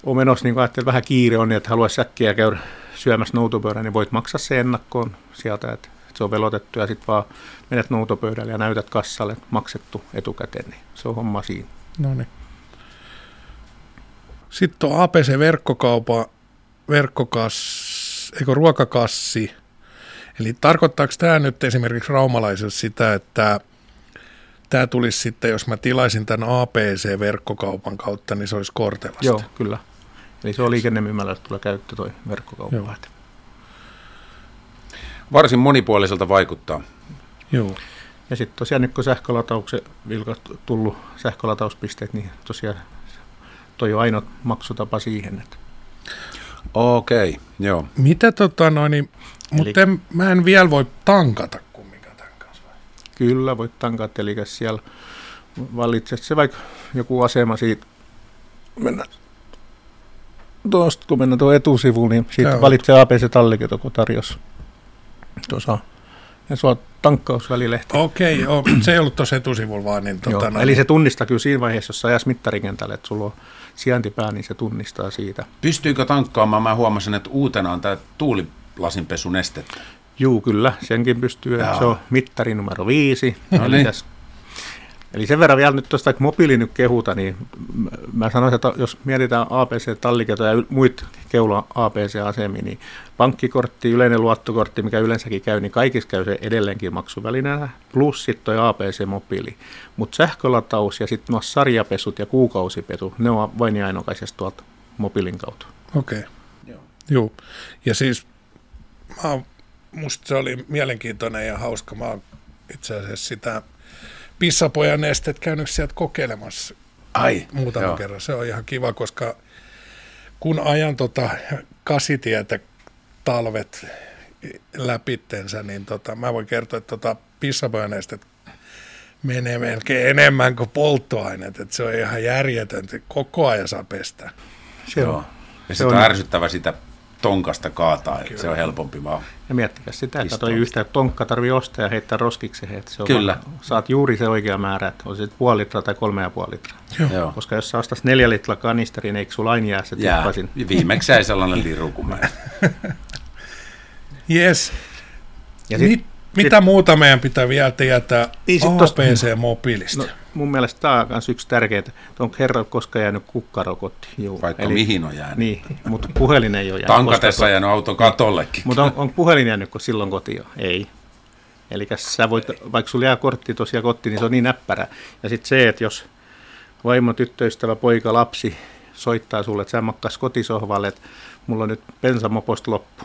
on menossa, niin ajattelee, vähän kiire on, niin että haluaisi säkkiä käydä syömässä noutopöydän, niin voit maksaa se ennakkoon sieltä, että se on velotettu ja sitten vaan menet noutopöydälle ja näytät kassalle maksettu etukäteen, niin se on homma siinä. No niin. Sitten on APC-verkkokaupa, verkkokass, eikö ruokakassi. Eli tarkoittaako tämä nyt esimerkiksi raumalaiselle sitä, että tämä tulisi sitten, jos mä tilaisin tämän APC-verkkokaupan kautta, niin se olisi Kortelasta? Joo, kyllä. Eli se on liikennemyymällä, tulee käyttö toi verkkokauppa. Varsin monipuoliselta vaikuttaa. Joo. Ja sitten tosiaan nyt kun sähkölatauksen vilkat tullut sähkölatauspisteet, niin tosiaan toi on ainoa maksutapa siihen. Että. Okei, okay, joo. Mitä tota noin, niin, mutta en, mä en vielä voi tankata kumminkaan tämän kanssa vai? Kyllä voit tankata, eli siellä valitset se vaikka joku asema siitä, mennä tuosta kun mennään tuon etusivuun, niin siitä valitsee APC Talliketo, kun tarjosi tuossa ja sua tankkausvälilehti. Okei, okay, se ei ollut tuossa etusivulla vaan. Niin, tota, no, eli se tunnistaa kyllä siinä vaiheessa, jos sä ajas mittarikentälle, että sulla on sijaintipää, niin se tunnistaa siitä. Pystyykö tankkaamaan? Mä huomasin, että uutena on tämä tuulilasinpesunestettä. Juu, kyllä, senkin pystyy. Jaa. Se on mittari numero viisi. No niin. Eli sen verran vielä nyt tuosta, kun mobiili nyt kehuta, niin mä sanoisin, että jos mietitään APC-talliketoja ja muita keula APC-asemia, niin pankkikortti, yleinen luottokortti, mikä yleensäkin käy, niin kaikissa käy se edelleenkin maksuvälineenä, plus sitten toi APC-mobiili. Mutta sähkölataus ja sitten nuo sarjapesut ja kuukausipesu, ne on vain ja ainokaisesti tuolta mobiilin kautta. Okei. Okay. Joo. Joo. Ja siis mä, musta se oli mielenkiintoinen ja hauska. Mä oon itse asiassa sitä pissapojan nestet käynyt sieltä kokeilemassa Ai, muutaman joo. kerran. Se on ihan kiva, koska kun ajan tota kasitietä talvet läpittensä, niin tota, mä voin kertoa, että tota pissapojan nestet menee melkein enemmän kuin polttoaineet. Että se on ihan järjetöntä. Koko ajan saa pestä. Se on. Ja se on ärsyttävä sitä tonkasta kaataa, Kyllä. se on helpompi vaan. Ja miettikää sitä, että toi yhtä tonkka tarvii ostaa ja heittää roskiksi, että se on Kyllä. Vaan, saat juuri se oikea määrä, että on se puoli litraa tai kolme ja puoli litraa. Joo. Koska jos sä ostas neljä litraa kanisterin, eikö sulla aina jää se jää. tippasin? Viimeksi jäi sellainen liru kuin mä. Yes. Ja sit, Mit, mitä sit, muuta meidän pitää vielä tietää niin APC-mobiilista? No, mun mielestä tämä on myös yksi tärkeää, että onko herra koskaan jäänyt kukkarokotti. Joo. Vaikka Eli, mihin on jäänyt. Niin, mutta puhelin ei ole jäänyt. Tankatessa jäänyt auton katollekin. Mutta on, on puhelin jäänyt silloin kotiin? Ei. Eli sä voit, vaikka sulla jää kortti tosiaan kotiin, niin se on niin näppärä. Ja sitten se, että jos vaimo, tyttöystävä, poika, lapsi soittaa sulle, että sä makkas kotisohvalle, että mulla on nyt bensamoposta loppu.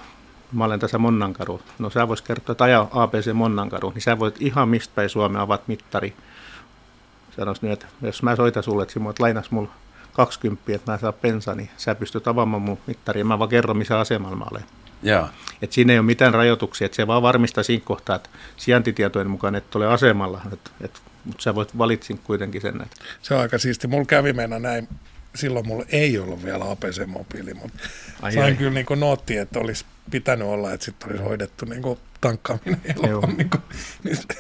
Mä olen tässä Monnankaru. No sä vois kertoa, että ajaa APC Monnankaru, niin sä voit ihan mistä päin Suomea avat mittari sanoisi nyt, että jos mä soitan sulle, että Simo, että lainas mulle 20, että mä saan pensa, niin sä pystyt avaamaan mun mittari ja mä vaan kerron, missä asemalla mä olen. Joo. Et siinä ei ole mitään rajoituksia, että se vaan varmistaa siinä kohtaa, että sijaintitietojen mukaan et ole asemalla, et, et, mutta sä voit valitsin kuitenkin sen. Että. Se on aika siisti. Mulla kävi mennä näin, silloin mulla ei ollut vielä APC-mobiili, mutta Ai sain ai. kyllä niin nootti, että olisi pitänyt olla, että sitten olisi hoidettu niin tankkaaminen Joo. ilman. Niin nyt,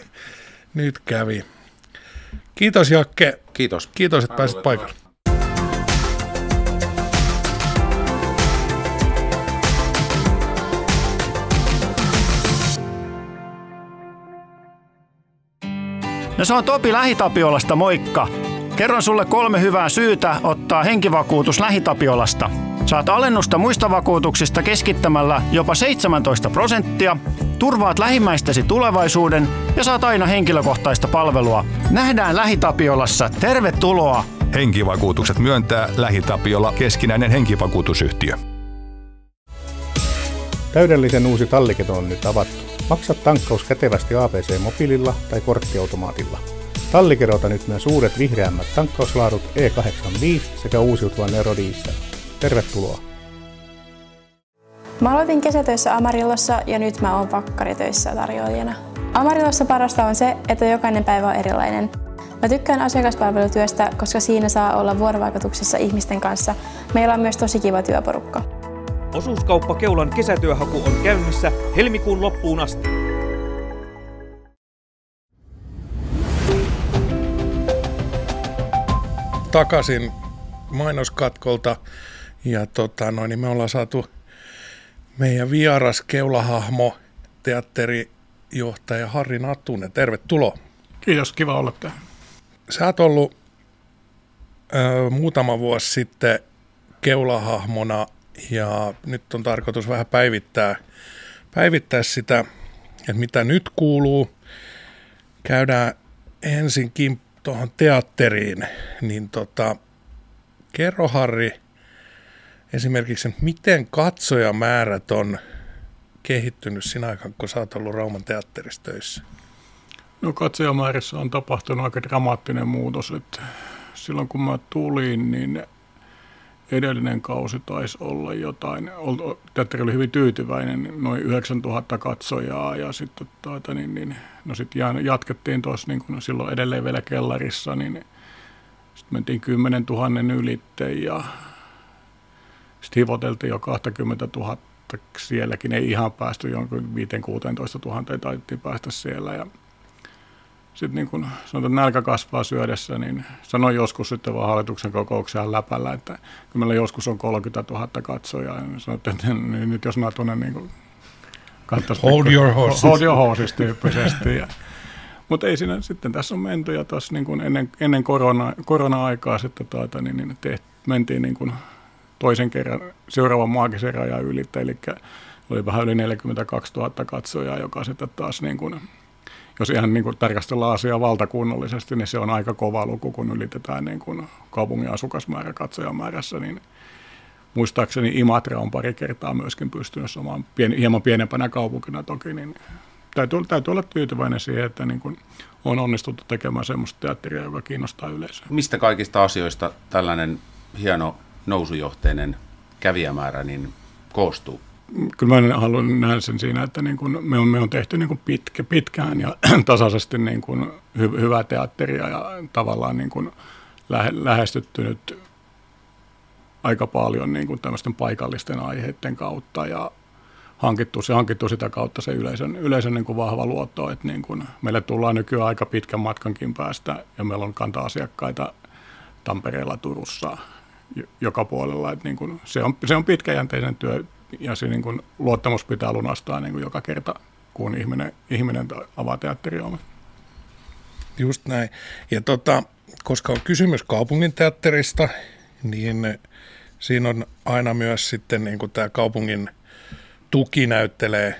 nyt kävi. Kiitos Jakke. Kiitos. Kiitos, että pääsit paikalle. No se on Topi Lähitapiolasta, moikka! Kerron sulle kolme hyvää syytä ottaa henkivakuutus Lähitapiolasta. Saat alennusta muista vakuutuksista keskittämällä jopa 17 prosenttia, turvaat lähimmäistäsi tulevaisuuden ja saat aina henkilökohtaista palvelua. Nähdään Lähitapiolassa. Tervetuloa! Henkivakuutukset myöntää LähiTapiola keskinäinen henkivakuutusyhtiö. Täydellisen uusi talliketo on nyt avattu. Maksa tankkaus kätevästi ABC-mobiililla tai korttiautomaatilla. Tallikerota nyt myös uudet vihreämmät tankkauslaadut E85 sekä uusiutuvan Nero Diesel. Tervetuloa! Mä aloitin kesätöissä Amarillossa ja nyt mä oon vakkaritöissä tarjoajana. Amarillossa parasta on se, että jokainen päivä on erilainen. Mä tykkään asiakaspalvelutyöstä, koska siinä saa olla vuorovaikutuksessa ihmisten kanssa. Meillä on myös tosi kiva työporukka. Osuuskauppa Keulan kesätyöhaku on käynnissä helmikuun loppuun asti. Takaisin mainoskatkolta ja tota, noin, niin me ollaan saatu meidän vieras keulahahmo, teatterijohtaja Harri Nattunen. Tervetuloa. Kiitos, kiva olla täällä. Sä oot ollut ö, muutama vuosi sitten keulahahmona ja nyt on tarkoitus vähän päivittää, päivittää sitä, että mitä nyt kuuluu. Käydään ensinkin tuohon teatteriin, niin tota, kerro Harri esimerkiksi, miten katsojamäärät on kehittynyt sinä aikana, kun sä oot ollut Rauman teatterissa töissä? No katsojamäärissä on tapahtunut aika dramaattinen muutos. Että silloin kun mä tulin, niin edellinen kausi taisi olla jotain, teatteri oli hyvin tyytyväinen, noin 9000 katsojaa ja sitten tuota, niin, niin, no sit jatkettiin tuossa niin kun silloin edelleen vielä kellarissa, niin sitten mentiin 10 000 ylitte ja sitten hivoteltiin jo 20 000 sielläkin, ei ihan päästy jonkun 5-16 000 taidettiin päästä siellä ja sitten niin kun sanotaan, että nälkä kasvaa syödessä, niin sanoin joskus sitten vaan hallituksen kokouksen läpällä, että kun meillä joskus on 30 000 katsojaa, niin sanoin, että niin nyt jos mä tunnen niin kuin, Hold your horses. Hold your horses tyyppisesti. Ja, mutta ei siinä, sitten tässä on menty ja tuossa niin kuin ennen, ennen korona, korona-aikaa sitten tuota, niin, niin teht, mentiin niin kuin toisen kerran seuraavan maagisen rajan ylittä, eli oli vähän yli 42 000 katsojaa, joka sitten taas niin kuin, jos ihan niin kuin tarkastellaan asiaa valtakunnallisesti, niin se on aika kova luku, kun ylitetään niin kuin kaupungin asukasmäärä katsojamäärässä, niin muistaakseni Imatra on pari kertaa myöskin pystynyt samaan pieni, hieman pienempänä kaupunkina toki, niin täytyy, täytyy olla tyytyväinen siihen, että niin kuin on onnistuttu tekemään semmoista teatteria, joka kiinnostaa yleisöä. Mistä kaikista asioista tällainen hieno nousujohteinen kävijämäärä niin koostuu? Kyllä mä haluan nähdä sen siinä, että niin kuin me, on, me on tehty niin kuin pitkä, pitkään ja tasaisesti niin kuin hy, hyvää teatteria ja tavallaan niin kuin lähe, lähestytty nyt aika paljon niin kuin tämmöisten paikallisten aiheiden kautta ja hankittu, se hankittu sitä kautta se yleisön, yleisön niin kuin vahva luotto, että niin kuin meille tullaan nykyään aika pitkän matkankin päästä ja meillä on kanta-asiakkaita Tampereella, Turussa, joka puolella. Että niin kuin se, on, se on pitkäjänteisen työ ja se niin kuin luottamus pitää lunastaa niin kuin joka kerta, kun ihminen, ihminen avaa teatteriomme. Just näin. Ja tota, koska on kysymys kaupunginteatterista, niin siinä on aina myös sitten niin kuin tämä kaupungin tuki näyttelee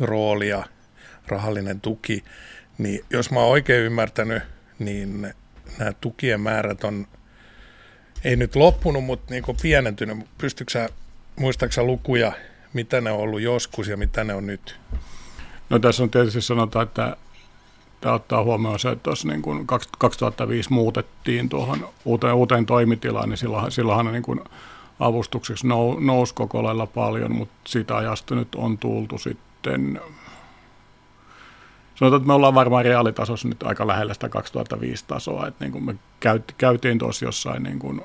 roolia, rahallinen tuki. Niin jos mä oon oikein ymmärtänyt, niin nämä tukien määrät on, ei nyt loppunut, mutta niin kuin pienentynyt. Pystytkö sä, muistaaksä lukuja, mitä ne on ollut joskus ja mitä ne on nyt? No tässä on tietysti sanotaan, että pitää ottaa huomioon se, että tuossa niin kuin 2005 muutettiin tuohon uuteen, uuteen toimitilaan, niin silloinhan, silloinhan niin kuin avustukseksi nou, nousi koko lailla paljon, mutta siitä ajasta nyt on tultu sitten sanotaan, että me ollaan varmaan reaalitasossa nyt aika lähellä sitä 2005 tasoa, että niin kuin me käyt, käytiin tuossa jossain, niin kuin,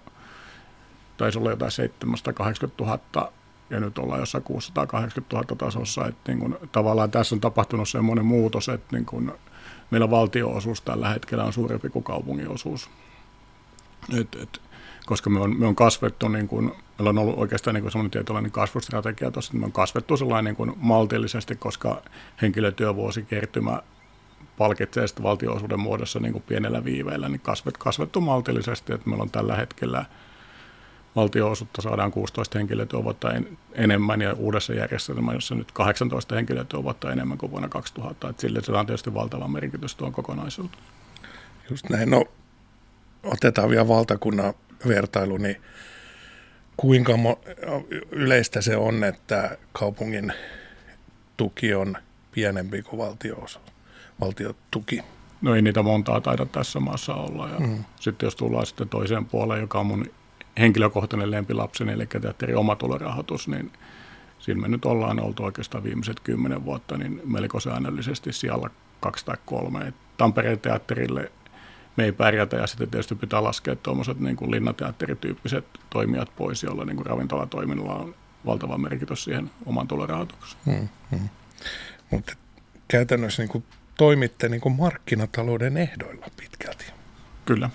taisi olla jotain 780 000 ja nyt ollaan jossain 680 000 tasossa, että niin kuin, tavallaan tässä on tapahtunut semmoinen muutos, että niin kuin, meillä valtioosuus tällä hetkellä on suurempi kuin kaupungin osuus. Et, et, koska me on, me on kasvettu, niin kuin, meillä on ollut oikeastaan niin semmoinen tietynlainen kasvustrategia tuossa, että me on kasvettu sellainen niin kuin maltillisesti, koska henkilötyövuosikertymä palkitsee sitten valtioosuuden muodossa niin kuin pienellä viiveellä, niin kasvet, kasvettu maltillisesti, että meillä on tällä hetkellä valtioosuutta saadaan 16 henkilötyövuotta en, enemmän ja uudessa järjestelmässä nyt 18 henkilötyövuotta enemmän kuin vuonna 2000, että sille se on tietysti valtava merkitys tuon kokonaisuuteen. Just näin, no otetaan vielä valtakunnan vertailu, niin kuinka yleistä se on, että kaupungin tuki on pienempi kuin valtioosuus, valtiotuki? No ei niitä montaa taida tässä maassa olla. Ja mm. Sitten jos tullaan sitten toiseen puoleen, joka on mun henkilökohtainen lempilapseni, eli teatterin omatulorahoitus, niin siinä me nyt ollaan oltu oikeastaan viimeiset kymmenen vuotta niin melko säännöllisesti siellä kaksi tai kolme. Tampereen teatterille me ei pärjätä ja sitten tietysti pitää laskea tuommoiset niin kuin linnateatterityyppiset toimijat pois, joilla niin kuin ravintolatoiminnalla on valtava merkitys siihen oman tulorahoitukseen. Hmm, hmm. Mutta käytännössä niin kuin toimitte niin kuin markkinatalouden ehdoilla pitkälti. Kyllä.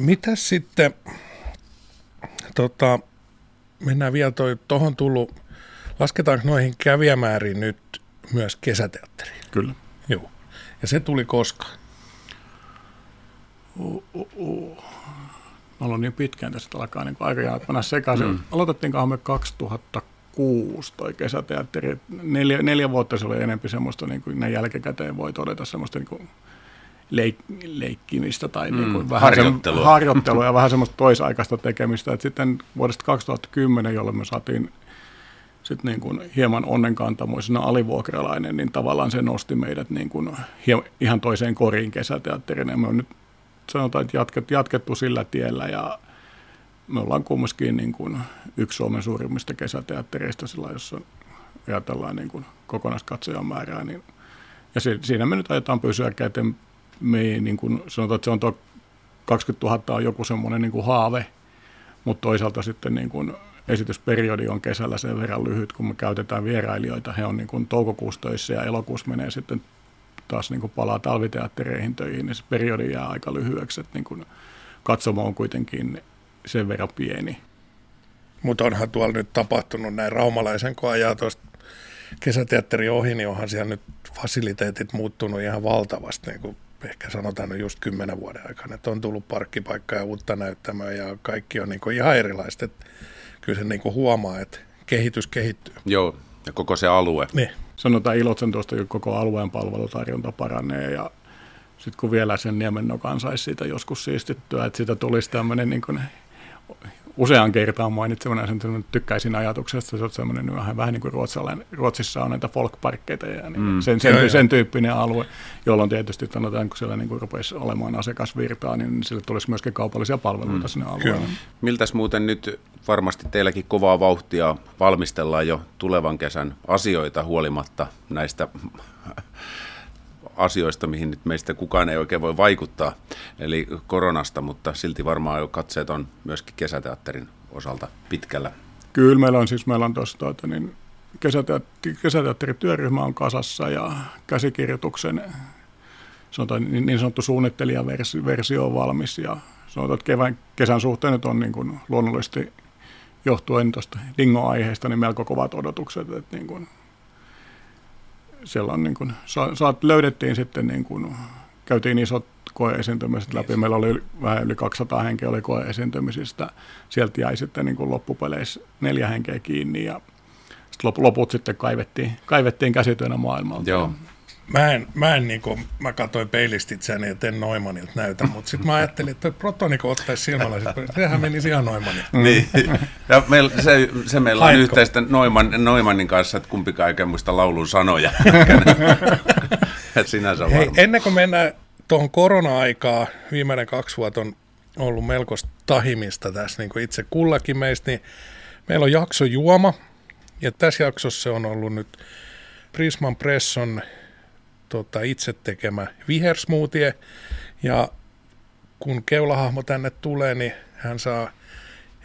Mitä sitten, tota, mennään vielä tuohon tullut, lasketaanko noihin kävijämääriin nyt myös kesäteatteriin? Kyllä. Joo. Ja se tuli koska? Uh, uh, uh. Mä olen niin pitkään tästä alkaa niin aika mennä sekaisin. Mm. Aloitettiinkohan me 2006 toi kesäteatteri. Neljä, neljä vuotta se oli enemmän semmoista, niin kuin näin jälkikäteen voi todeta semmoista niin kuin leik- leikkimistä tai mm, niin kuin vähän harjoittelua. Harjoittelua ja vähän semmoista toisaikaista tekemistä. Et sitten vuodesta 2010, jolloin me saatiin sitten niin kuin hieman onnenkantamoisena alivuokralainen, niin tavallaan se nosti meidät niin kuin ihan toiseen koriin kesäteatterina. Me on nyt sanotaan, että jatket, jatkettu sillä tiellä ja me ollaan kumminkin niin kuin yksi Suomen suurimmista kesäteattereista sillä, jossa ajatellaan niin kuin kokonaiskatsojan määrää. Niin, ja siinä me nyt ajetaan pysyä käteen. Me ei, niin kuin, sanotaan, että se on tuo 20 000 on joku semmoinen niin kuin haave, mutta toisaalta sitten niin kuin esitysperiodi on kesällä sen verran lyhyt, kun me käytetään vierailijoita. He on niin kuin toukokuussa töissä ja elokuussa menee sitten taas niin kuin palaa talviteattereihin töihin, niin se periodi jää aika lyhyeksi, että niin kuin katsomo on kuitenkin sen verran pieni. Mutta onhan tuolla nyt tapahtunut näin raumalaisen, kun ajaa tuosta kesäteatteri ohi, niin onhan siellä nyt fasiliteetit muuttunut ihan valtavasti, niin kuin ehkä sanotaan just kymmenen vuoden aikana, että on tullut parkkipaikka ja uutta näyttämöä ja kaikki on niin kuin ihan erilaista. Että kyllä se niin kuin huomaa, että kehitys kehittyy. Joo, ja koko se alue. Niin. Sanotaan ilotsen tuosta, että koko alueen palvelutarjonta paranee ja sitten kun vielä sen niemennokan saisi siitä joskus siistittyä, että siitä tulisi tämmöinen niin kuin usean kertaan mainitsemana sen tykkäisin ajatuksesta, se on semmoinen vähän, vähän niin kuin Ruotsissa on näitä folkparkkeita ja niin mm. sen, sen, joo, sen, tyyppinen alue, jolloin tietysti sanotaan, kun siellä niin kuin rupesi olemaan asiakasvirtaa, niin sille tulisi myöskin kaupallisia palveluita mm. sinne alueelle. Kyllä. Miltäs muuten nyt varmasti teilläkin kovaa vauhtia valmistellaan jo tulevan kesän asioita huolimatta näistä asioista, mihin nyt meistä kukaan ei oikein voi vaikuttaa, eli koronasta, mutta silti varmaan jo katseet on myöskin kesäteatterin osalta pitkällä. Kyllä, meillä on siis meillä on tuossa tuota, niin kesäteatteri, kesäteatterityöryhmä on kasassa ja käsikirjoituksen sanotaan, niin, niin sanottu suunnittelijaversio on valmis ja sanotaan, että kevään, kesän suhteen nyt on niin kuin luonnollisesti johtuen tuosta dingo-aiheesta niin melko kovat odotukset, että niin kuin siellä on niin kuin, saat, löydettiin sitten, niin kuin, käytiin isot koeesiintymiset läpi. Meillä oli vähän yli 200 henkeä oli koeesiintymisistä. Sieltä jäi sitten niin kuin loppupeleissä neljä henkeä kiinni ja sitten loput sitten kaivettiin, kaivettiin käsityönä maailmalta. Joo. Mä en, mä en niin kuin, mä katsoin peilistä itseäni, että en Noimanilta näytä, mutta sitten mä ajattelin, että Protoniko ottaisi silmällä, sehän menisi ihan Noimanilta. Niin, ja meil, se, se meillä on Haitko? yhteistä Noiman, Noimanin kanssa, että kumpikaan ei muista laulun sanoja. Sinänsä Hei, varma. ennen kuin mennään tuohon korona-aikaa, viimeinen kaksi vuotta on ollut melkoista tahimista tässä niin kuin itse kullakin meistä, niin meillä on jakso juoma, ja tässä jaksossa se on ollut nyt Prisman Presson tota, itse tekemä vihersmoothie, ja kun keulahahmo tänne tulee, niin hän saa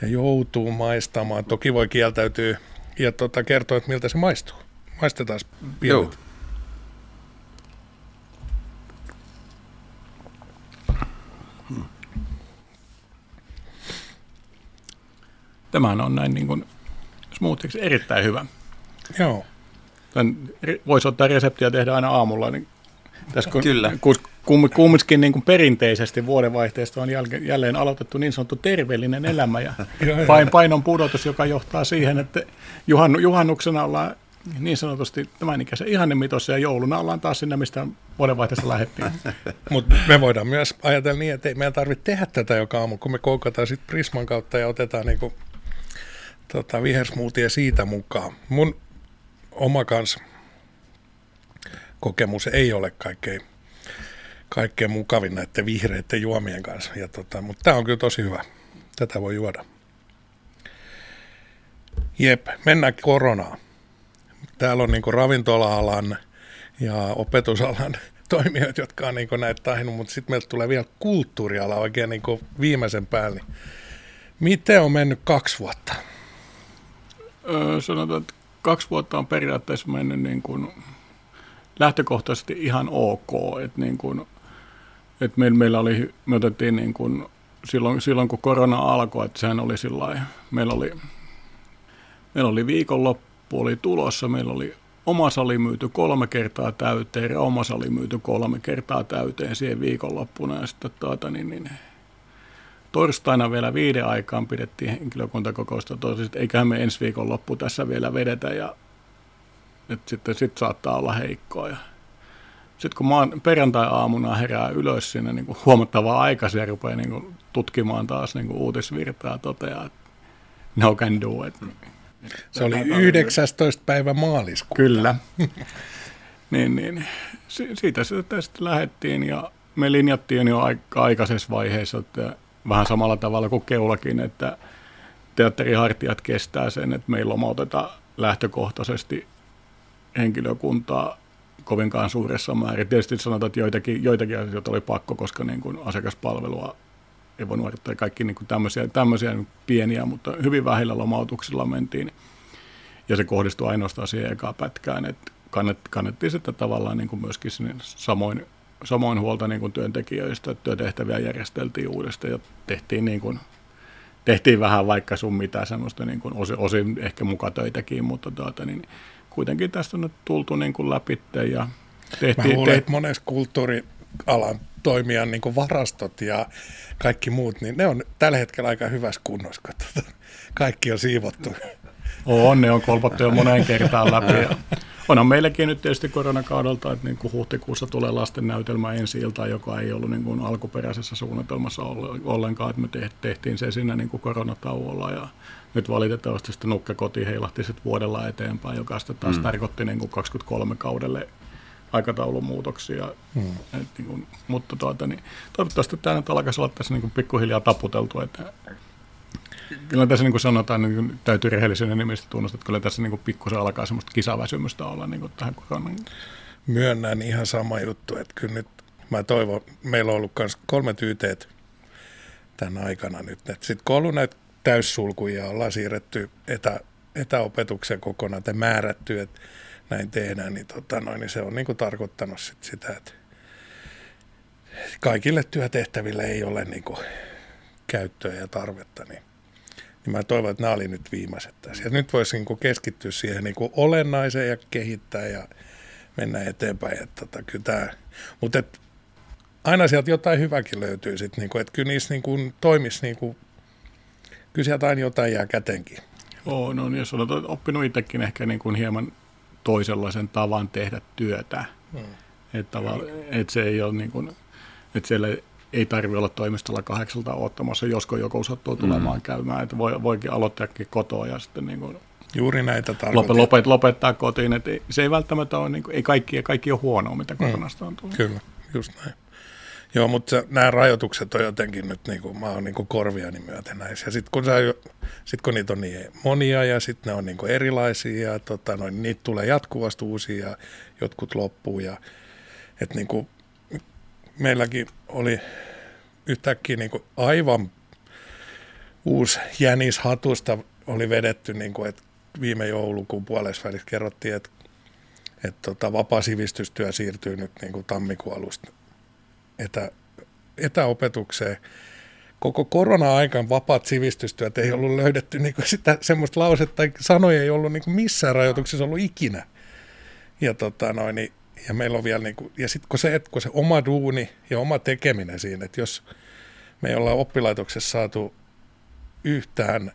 ja joutuu maistamaan. Toki voi kieltäytyä ja tota, kertoa, että miltä se maistuu. Maistetaan Joo. pienet. Tämähän on näin niin kuin smoothieksi erittäin hyvä. Joo. Tän ri- voisi ottaa reseptiä tehdä aina aamulla. Niin tässä kun, Kyllä. Kun, kum, kumminkin niin kuin perinteisesti vuodenvaihteesta on jälleen aloitettu niin sanottu terveellinen elämä ja pain, painon pudotus, joka johtaa siihen, että juhannu, juhannuksena ollaan niin sanotusti tämän ikäisen ihannemitossa ja jouluna ollaan taas sinne, mistä vuodenvaihteessa lähdettiin. Mutta me voidaan myös ajatella niin, että ei meidän tarvitse tehdä tätä joka aamu, kun me koukataan sitten Prisman kautta ja otetaan niinku, tota, vihersmoothie siitä mukaan. Mun oma kans kokemus ei ole kaikkein, kaikkein mukavin näiden vihreiden juomien kanssa, ja tota, mutta tämä on kyllä tosi hyvä. Tätä voi juoda. Jep, mennään koronaan. Täällä on niinku ravintola-alan ja opetusalan toimijoita, jotka on niinku näitä tahinut, mutta sitten meiltä tulee vielä kulttuuriala oikein niinku viimeisen päälle. Miten on mennyt kaksi vuotta? Öö, sanotaan, että kaksi vuotta on periaatteessa mennyt niin kuin lähtökohtaisesti ihan ok. Että niin kuin, että meillä, meillä oli, me otettiin niin kuin silloin, silloin, kun korona alkoi, että sehän oli sillä meillä oli, meillä oli viikonloppu oli tulossa, meillä oli oma sali myyty kolme kertaa täyteen, oma sali myyty kolme kertaa täyteen siihen viikonloppuna ja sitten tuota, niin, niin, torstaina vielä viiden aikaan pidettiin henkilökuntakokousta tosi, että eiköhän me ensi viikon loppu tässä vielä vedetä ja että sitten sit saattaa olla heikkoa. Ja sitten kun maan, perjantai-aamuna herää ylös sinne niin huomattavaa aikaisin ja rupeaa niin kuin tutkimaan taas niin kuin uutisvirtaa, toteaa, että no can do it. Se oli 19. päivä maaliskuuta. Kyllä. niin, niin. Si- siitä sitten sitten lähdettiin ja me linjattiin jo aika aikaisessa vaiheessa, että vähän samalla tavalla kuin keulakin, että teatterihartiat kestää sen, että meillä lomautetaan lähtökohtaisesti henkilökuntaa kovinkaan suuressa määrin. Tietysti sanotaan, että joitakin, joitakin asioita oli pakko, koska niin kuin asiakaspalvelua ei voinut harjoittaa kaikki niin kuin tämmöisiä, tämmöisiä pieniä, mutta hyvin vähillä lomautuksilla mentiin. Ja se kohdistui ainoastaan siihen ekaan pätkään, että kannet, kannettiin sitten tavallaan niin kuin myöskin sinne samoin, samoin huolta niin kuin työntekijöistä, että työtehtäviä järjesteltiin uudestaan ja tehtiin, niin kuin, tehtiin vähän vaikka sun mitä semmoista niin kuin osin, osin ehkä mukatöitäkin, mutta tuota, niin kuitenkin tästä on nyt tultu niin kuin läpi ja Mä tehtiin, luulen, te, että monessa kulttuurialan toimijan niin varastot ja kaikki muut, niin ne on tällä hetkellä aika hyvässä kunnossa, kun tota, kaikki on siivottu. On, ne on kolpattu jo moneen kertaan läpi. Ja onhan meilläkin nyt tietysti koronakaudelta, että niin kuin huhtikuussa tulee lasten näytelmä ensi iltaan, joka ei ollut niin kuin alkuperäisessä suunnitelmassa olle- ollenkaan, että me te- tehtiin se siinä niin kuin koronatauolla ja nyt valitettavasti sitten Nukke koti heilahti sitten vuodella eteenpäin, joka sitten taas mm. tarkoitti niin kuin 23 kaudelle aikataulumuutoksia. Mm. Et niin kuin, mutta tuota, niin, toivottavasti tämä nyt alkaisi olla tässä niin kuin pikkuhiljaa taputeltu, että kyllä tässä niin kuin sanotaan, niin täytyy rehellisyyden nimistä tunnustaa, että kyllä tässä niin pikkusen alkaa semmoista kisaväsymystä olla niin kuin tähän koronaan. Myönnän ihan sama juttu, että kyllä nyt mä toivon, meillä on ollut myös kolme tyyteet tämän aikana nyt. Sitten kun on ollut näitä täyssulkuja, ollaan siirretty etä, etäopetuksen kokonaan tai määrätty, että näin tehdään, niin, tota noin, niin se on niin kuin tarkoittanut sit sitä, että kaikille työtehtäville ei ole niin kuin käyttöä ja tarvetta, niin, niin mä toivon, että nämä oli nyt viimeiset tässä. Ja nyt voisi niin keskittyä siihen niin olennaiseen ja kehittää ja mennä eteenpäin. Että tota, kyllä tämä, mutta et, aina sieltä jotain hyväkin löytyy sitten, niin kuin, että kyllä niissä niin kuin, toimisi, niin kuin, kyllä sieltä aina jotain jää kätenkin. Oo, no niin, jos olet oppinut itsekin ehkä niin kuin hieman toisenlaisen tavan tehdä työtä. Mm. Että, tavalla- että se ei ole niin kuin, että siellä ei tarvitse olla toimistolla kahdeksalta ottamassa, josko joku sattuu tulemaan Mm. käymään. Että voi, voikin aloittaakin kotoa ja sitten niin kuin Juuri näitä lopet, tarkoitin. lopet, lopettaa kotiin. Et ei, se ei välttämättä ole, niin kuin, ei kaikki, kaikki ole huonoa, mitä koronasta on tullut. Kyllä, just näin. Joo, mutta se, nämä rajoitukset on jotenkin nyt, niin kuin, mä oon niin kuin korviani myöten näissä. Ja sitten kun, sä jo- sit kun niitä on niin monia ja sitten ne on niin kuin erilaisia ja tota, noin, niitä tulee jatkuvasti uusia ja jotkut loppuu. Ja, et niin kuin, meilläkin oli yhtäkkiä niin kuin aivan uusi jänis hatusta oli vedetty, niin kuin, että viime joulukuun puolessa välissä kerrottiin, että, että tota, vapaa sivistystyö siirtyy nyt niin kuin tammikuun alusta etä, etäopetukseen. Koko korona-aikaan vapaat sivistystyöt ei ollut löydetty niin kuin sitä, semmoista lausetta tai sanoja ei ollut niin kuin missään rajoituksessa ollut ikinä. Ja, tota, noin, niin, ja meillä on vielä, niin kuin, ja sitten kun se, että kun se oma duuni ja oma tekeminen siinä, että jos me ei olla oppilaitoksessa saatu yhtään,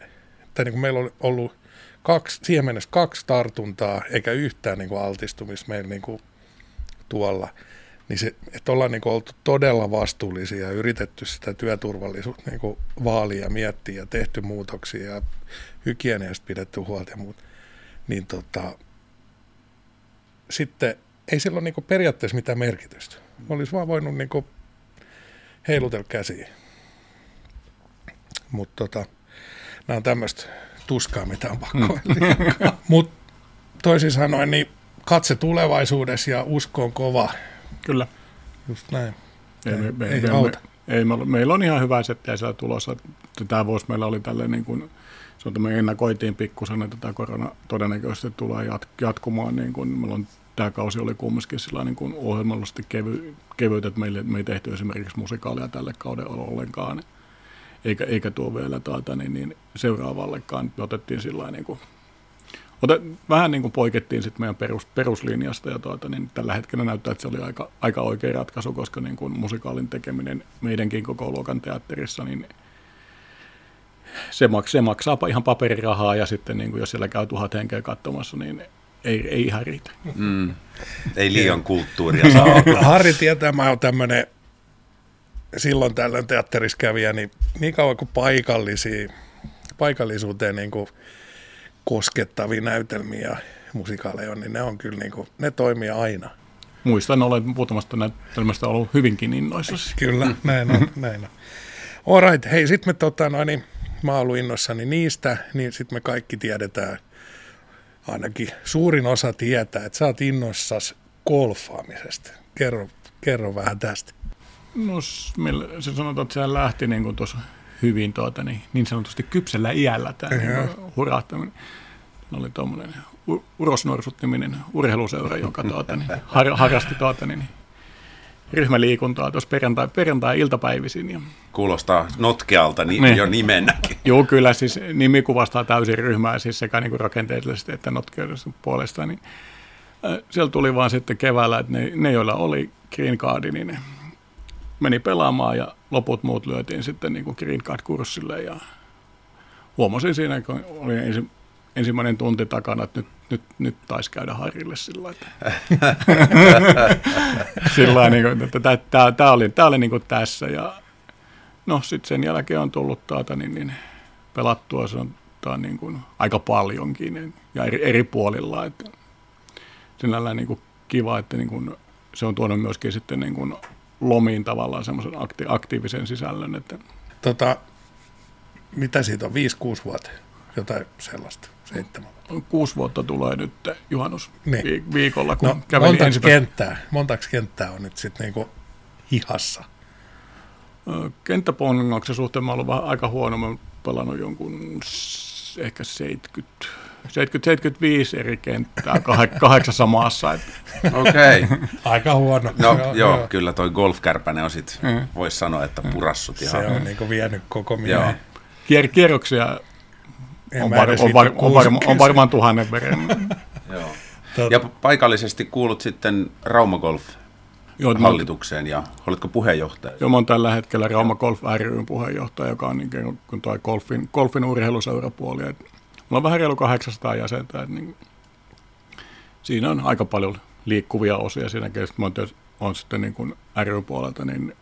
tai niin kuin meillä on ollut kaksi, siihen mennessä kaksi tartuntaa, eikä yhtään niin kuin altistumista meillä niin kuin tuolla, niin se, että ollaan niin kuin oltu todella vastuullisia ja yritetty sitä työturvallisuutta niin kuin vaalia miettiä ja tehty muutoksia ja hygieniasta pidetty huolta ja muut, niin tota, sitten ei sillä ole niin periaatteessa mitään merkitystä. Olisi vaan voinut niin kuin heilutella käsiä. Mutta tota, nämä on tämmöistä tuskaa, mitä on pakko mm. Mutta toisin sanoen, niin katse tulevaisuudessa ja usko on kova. Kyllä. Just näin. Ei, me, me, ei me, auta. Me, ei, me, meillä on ihan hyvä settiä siellä tulossa. Tämä vuosi meillä oli tälleen niin kuin, se on, me ennakoitiin pikkusen, että tämä korona todennäköisesti tulee jat, jatkumaan. Niin kuin, meillä on, tämä kausi oli kumminkin sillä niin kuin ohjelmallisesti kevy, kevyt, että meille, me ei tehty esimerkiksi musikaalia tälle kaudelle ollenkaan. Eikä, eikä tuo vielä tuota, niin, niin seuraavallekaan. Me otettiin sillä niin kuin, Ote, vähän niin kuin poikettiin sitten meidän perus, peruslinjasta ja tuota, niin tällä hetkellä näyttää, että se oli aika, aika oikea ratkaisu, koska niin kuin musikaalin tekeminen meidänkin koko luokan teatterissa, niin se, maks, se maksaa ihan paperirahaa ja sitten niin kuin jos siellä käy tuhat henkeä katsomassa, niin ei, ei ihan riitä. Mm. Ei liian kulttuuria saa olla. Harri tietää, mä oon tämmöinen silloin tällöin teatterissa kävijä, niin niin kauan kuin paikallisia, paikallisuuteen niin kuin koskettavia näytelmiä ja musikaaleja on, niin ne on kyllä niin kuin, ne toimii aina. Muistan, olen muutamasta näytelmästä ollut hyvinkin innoissasi. Kyllä, näin on, näin on. All right, hei, sitten me tota, noin, niin, mä oon ollut innoissani niistä, niin sitten me kaikki tiedetään, ainakin suurin osa tietää, että sä oot innoissasi golfaamisesta. Kerro, kerro vähän tästä. No se sanotaan, että se lähti niin kuin tuossa hyvin tuota, niin, niin sanotusti kypsellä iällä tämä niin hurahtaminen. Oli tuommoinen Urosnorsut-niminen urheiluseura, joka tuota, niin, har, harrasti tuota, niin, ryhmäliikuntaa tuossa perjantai, perjantai-iltapäivisin. Ja... Kuulostaa notkealta ni, niin. jo nimenäkin. Joo, kyllä siis nimi kuvastaa täysin ryhmää, siis sekä niin kuin rakenteellisesti että notkeudessa puolesta. Niin, äh, siellä tuli vaan sitten keväällä, että ne, ne joilla oli green cardi, niin ne meni pelaamaan ja loput muut lyötiin sitten niin kuin green card-kurssille ja huomasin siinä, kun oli ensi, ensimmäinen tunti takana, että nyt, nyt, nyt taisi käydä Harille sillä sillä niin kuin, että tämä, tämä oli, tämä oli niin kuin tässä ja no sitten sen jälkeen on tullut taata, niin, niin pelattua se on tämä niin kuin aika paljonkin niin, ja eri, eri puolilla, että sinällään niin kuin kiva, että niin kuin, se on tuonut myöskin sitten niin kuin lomiin tavallaan semmoisen akti- aktiivisen sisällön. Että... Tota, mitä siitä on, 5-6 vuotta? Jotain sellaista, seitsemän. Kuusi vuotta tulee nyt juhannus niin. viikolla, kun no, kävelin montaks ensimmäistä... kenttää, montaks kenttää on nyt sitten niinku hihassa? Kenttäpongaksen suhteen mä ollut vähän aika huono. Mä pelannut jonkun ehkä 70 70-75 eri kenttää kah- kahdeksassa maassa. Okei. Okay. Aika huono. No joo, joo, joo. kyllä toi golfkärpäne on sit, mm. voisi sanoa, että purassut ihan. Se on niinku vienyt koko miehen. Kier- kierroksia on, var- on, var- on, varma- on varmaan tuhannen. Tot... Ja paikallisesti kuulut sitten Rauma Golf Joo, hallitukseen ja oletko puheenjohtaja? Joo, mä oon tällä hetkellä Rauma Golf ryn puheenjohtaja, joka on niin kuin toi golfin, golfin urheiluseurapuoli. Et Mulla on vähän reilu 800 jäsentä, että niin, siinä on aika paljon liikkuvia osia siinä, että mä on sitten niin kuin ry puolelta niin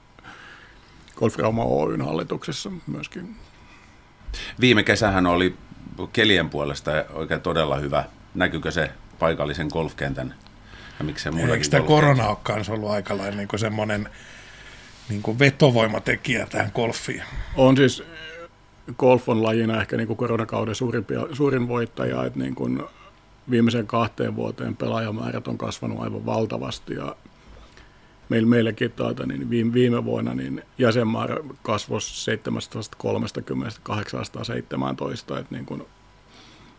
Golfrauma Oyn hallituksessa myöskin. Viime kesähän oli kelien puolesta oikein todella hyvä. Näkyykö se paikallisen golfkentän ja miksei muillakin Eikö tämä korona ole kanssa ollut aika lailla niin semmoinen niin kuin vetovoimatekijä tähän golfiin? On siis, golf on lajina ehkä niin kuin koronakauden suurimpia, suurin voittaja, että niin kuin viimeisen kahteen vuoteen pelaajamäärät on kasvanut aivan valtavasti ja meillä, meilläkin tuota, niin viime, viime vuonna niin jäsenmäärä kasvoi 730 817, että niin kuin,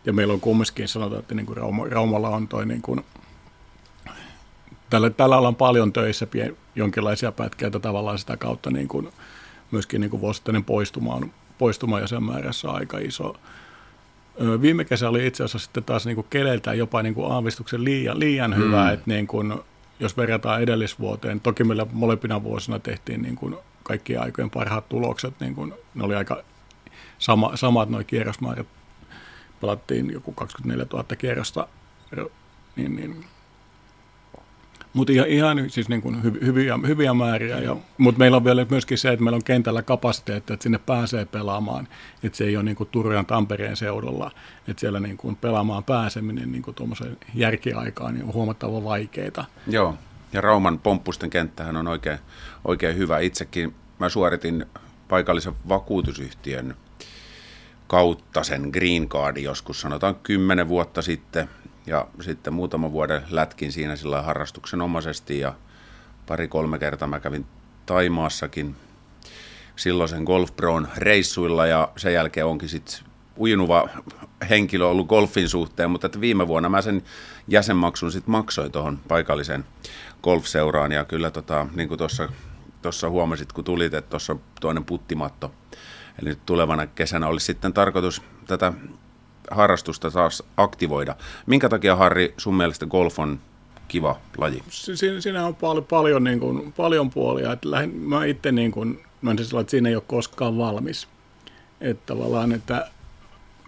ja meillä on kumminkin sanotaan, että niin kuin Rauma, Raumalla on toi niin kuin, tällä, tällä ollaan paljon töissä pien, jonkinlaisia pätkiä, että tavallaan sitä kautta niin kuin, myöskin niin kuin vuosittainen poistuma on poistuma jäsenmäärässä aika iso. Viime kesä oli itse asiassa sitten taas niin kuin keleiltään jopa niin kuin aavistuksen liian, liian Mm. hyvä, että niin kuin, jos verrataan edellisvuoteen, toki meillä molempina vuosina tehtiin niin kuin kaikkien aikojen parhaat tulokset, niin kuin, ne oli aika sama, samat nuo kierrosmäärät, pelattiin joku 24 000 kierrosta, niin, niin mutta ihan, ihan siis niin kuin hyv- hyviä, hyviä määriä. Ja, mutta meillä on vielä myöskin se, että meillä on kentällä kapasiteetti, että sinne pääsee pelaamaan. Että se ei ole niin kuin Turun ja Tampereen seudulla. Että siellä niin kuin pelaamaan pääseminen niin kuin tuommoiseen järkiaikaan niin on huomattavan vaikeaa. Joo, ja Rauman pomppusten kenttähän on oikein, oikein hyvä. Itsekin mä suoritin paikallisen vakuutusyhtiön kautta sen Green Cardin joskus, sanotaan kymmenen vuotta sitten. Ja sitten muutama vuoden lätkin siinä sillä harrastuksenomaisesti ja pari-kolme kertaa mä kävin Taimaassakin silloisen Golf reissuilla ja sen jälkeen onkin sitten ujunuva henkilö ollut golfin suhteen, mutta että viime vuonna mä sen jäsenmaksun sitten maksoin tuohon paikalliseen golfseuraan ja kyllä tota, niin kuin tuossa tuossa huomasit, kun tulit, että tuossa toinen puttimatto. Eli nyt tulevana kesänä olisi sitten tarkoitus tätä harrastusta taas aktivoida. Minkä takia, Harri, sun mielestä golf on kiva laji? Si- Siinä, siinä on paljon, paljon, niin kuin, paljon puolia. Että lähin, mä itse niin kuin, mä en siis että siinä ei ole koskaan valmis. Että tavallaan, että